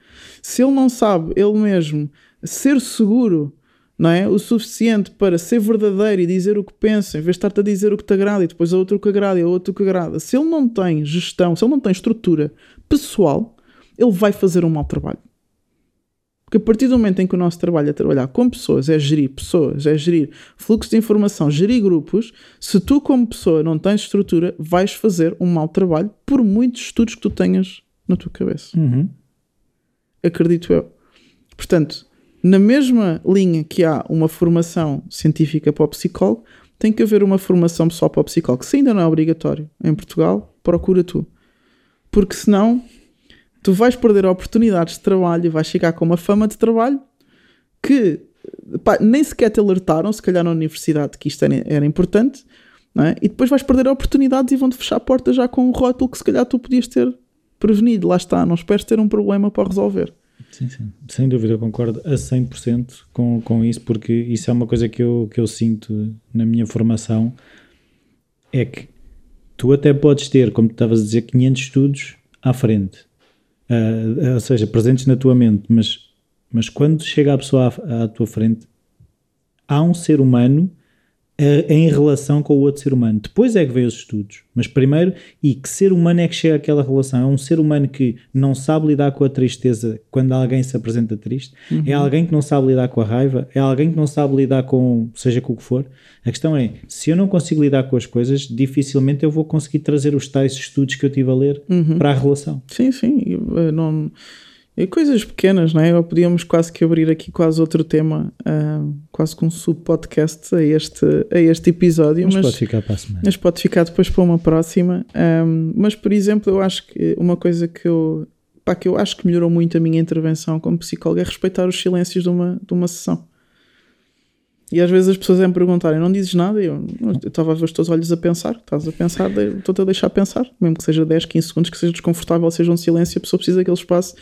se ele não sabe ele mesmo ser seguro não é? o suficiente para ser verdadeiro e dizer o que pensa, em vez de estar-te a dizer o que te agrada e depois a outro que agrada e a outro que agrada, se ele não tem gestão, se ele não tem estrutura pessoal, ele vai fazer um mau trabalho. Porque a partir do momento em que o nosso trabalho é trabalhar com pessoas, é gerir pessoas, é gerir fluxo de informação, gerir grupos, se tu, como pessoa, não tens estrutura, vais fazer um mau trabalho por muitos estudos que tu tenhas na tua cabeça. Uhum. Acredito eu. Portanto, na mesma linha que há uma formação científica para o psicólogo, tem que haver uma formação só para o psicólogo. Se ainda não é obrigatório em Portugal, procura tu. Porque senão tu vais perder oportunidades de trabalho e vais chegar com uma fama de trabalho que pá, nem sequer te alertaram, se calhar na universidade, que isto era, era importante, é? e depois vais perder oportunidades e vão-te fechar a porta já com um rótulo que se calhar tu podias ter prevenido. Lá está, não esperes ter um problema para resolver. Sim, sim. Sem dúvida, eu concordo a 100% com, com isso, porque isso é uma coisa que eu, que eu sinto na minha formação, é que tu até podes ter, como tu estavas a dizer, 500 estudos à frente, uh, ou seja, presentes na tua mente, mas, mas quando chega a pessoa à, à tua frente, há um ser humano em relação com o outro ser humano. Depois é que vem os estudos. Mas primeiro, e que ser humano é que chega àquela relação? É um ser humano que não sabe lidar com a tristeza quando alguém se apresenta triste? Uhum. É alguém que não sabe lidar com a raiva? É alguém que não sabe lidar com seja com o que for? A questão é, se eu não consigo lidar com as coisas, dificilmente eu vou conseguir trazer os tais estudos que eu tive a ler uhum. para a relação. Sim, sim. Eu, não e coisas pequenas, não é? Ou podíamos quase que abrir aqui quase outro tema, uh, quase com um sub-podcast a este, a este episódio. Mas, mas, pode ficar para a semana. Mas pode ficar depois para uma próxima. Um, mas, por exemplo, eu acho que uma coisa que eu, pá, que eu acho que melhorou muito a minha intervenção como psicólogo é respeitar os silêncios de uma, de uma sessão. E às vezes as pessoas me perguntarem, não dizes nada? Eu estava a ver os teus olhos a pensar, estás a pensar, estou-te a deixar pensar, mesmo que seja 10, 15 segundos, que seja desconfortável, seja um silêncio, a pessoa precisa daquele espaço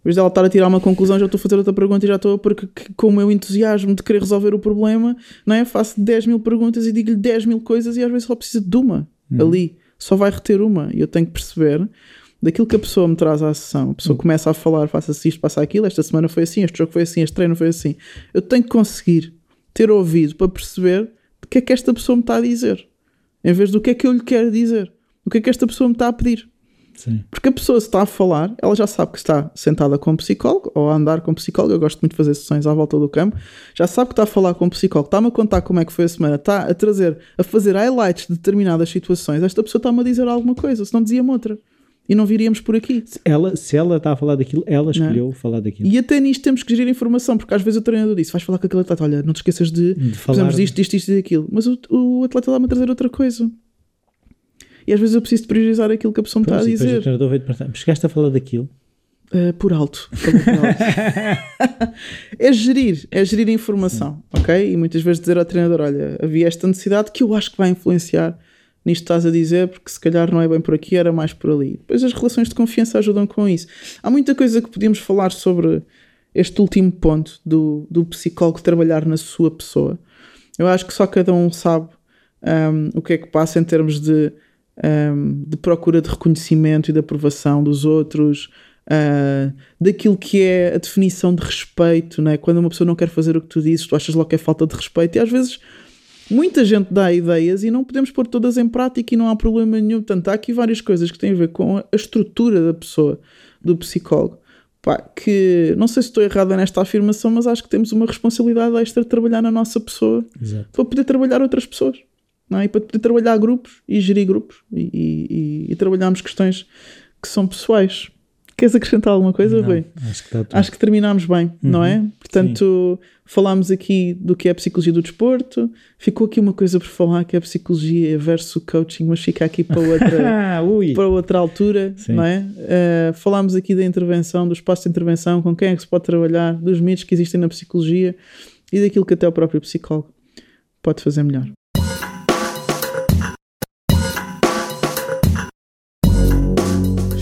em vez dela estar a tirar uma conclusão, já estou a fazer outra pergunta e já estou, porque com o meu entusiasmo de querer resolver o problema, não é? Faço 10 mil perguntas e digo-lhe 10 mil coisas e às vezes só precisa de uma uhum. ali, só vai reter uma. E eu tenho que perceber daquilo que a pessoa me traz à sessão. A pessoa uhum. começa a falar, faça-se isto, passa aquilo, esta semana foi assim, este jogo foi assim, este treino foi assim. Eu tenho que conseguir ter ouvido para perceber o que é que esta pessoa me está a dizer, em vez do que é que eu lhe quero dizer, o que é que esta pessoa me está a pedir. Sim. Porque a pessoa, se está a falar, ela já sabe que está sentada com um psicólogo ou a andar com um psicólogo. Eu gosto muito de fazer sessões à volta do campo. Já sabe que está a falar com um psicólogo, está-me a contar como é que foi a semana, está a trazer, a fazer highlights de determinadas situações. Esta pessoa está-me a dizer alguma coisa, se não dizia-me outra. E não viríamos por aqui. Ela, se ela está a falar daquilo, ela escolheu não. falar daquilo. E até nisto temos que gerir informação, porque às vezes o treinador disse: vais falar com aquele atleta, olha, não te esqueças de, de falar isto, isto, isto e aquilo. Mas o, o atleta está-me a trazer outra coisa. E às vezes eu preciso de priorizar aquilo que a pessoa me está a dizer. Perguntar, chegaste a falar daquilo? Uh, por alto. Por alto. é gerir, é gerir a informação, Sim. ok? E muitas vezes dizer ao treinador: olha, havia esta necessidade que eu acho que vai influenciar nisto que estás a dizer, porque se calhar não é bem por aqui, era mais por ali. Depois as relações de confiança ajudam com isso. Há muita coisa que podíamos falar sobre este último ponto do, do psicólogo trabalhar na sua pessoa. Eu acho que só cada um sabe um, o que é que passa em termos de um, de procura de reconhecimento e de aprovação dos outros, uh, daquilo que é a definição de respeito, né? quando uma pessoa não quer fazer o que tu dizes, tu achas logo que é falta de respeito, e às vezes muita gente dá ideias e não podemos pôr todas em prática e não há problema nenhum. Portanto, há aqui várias coisas que têm a ver com a estrutura da pessoa, do psicólogo. Pá, que não sei se estou errada nesta afirmação, mas acho que temos uma responsabilidade extra de trabalhar na nossa pessoa Exato. para poder trabalhar outras pessoas não é? e para poder trabalhar grupos e gerir grupos e, e, e, trabalharmos questões que são pessoais. Queres acrescentar alguma coisa, Rui? Acho que, acho que terminámos bem, uhum, não é? Portanto, sim. falámos aqui do que é a psicologia do desporto, ficou aqui uma coisa por falar que é a psicologia versus coaching, mas fica aqui para outra, para outra altura, sim. não é? Uh, falámos aqui da intervenção, do espaço de intervenção, com quem é que se pode trabalhar, dos mitos que existem na psicologia e daquilo que até o próprio psicólogo pode fazer melhor.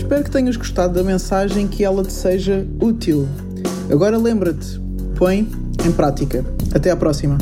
Espero que tenhas gostado da mensagem que ela te seja útil. Agora lembra-te, põe em prática. Até à próxima.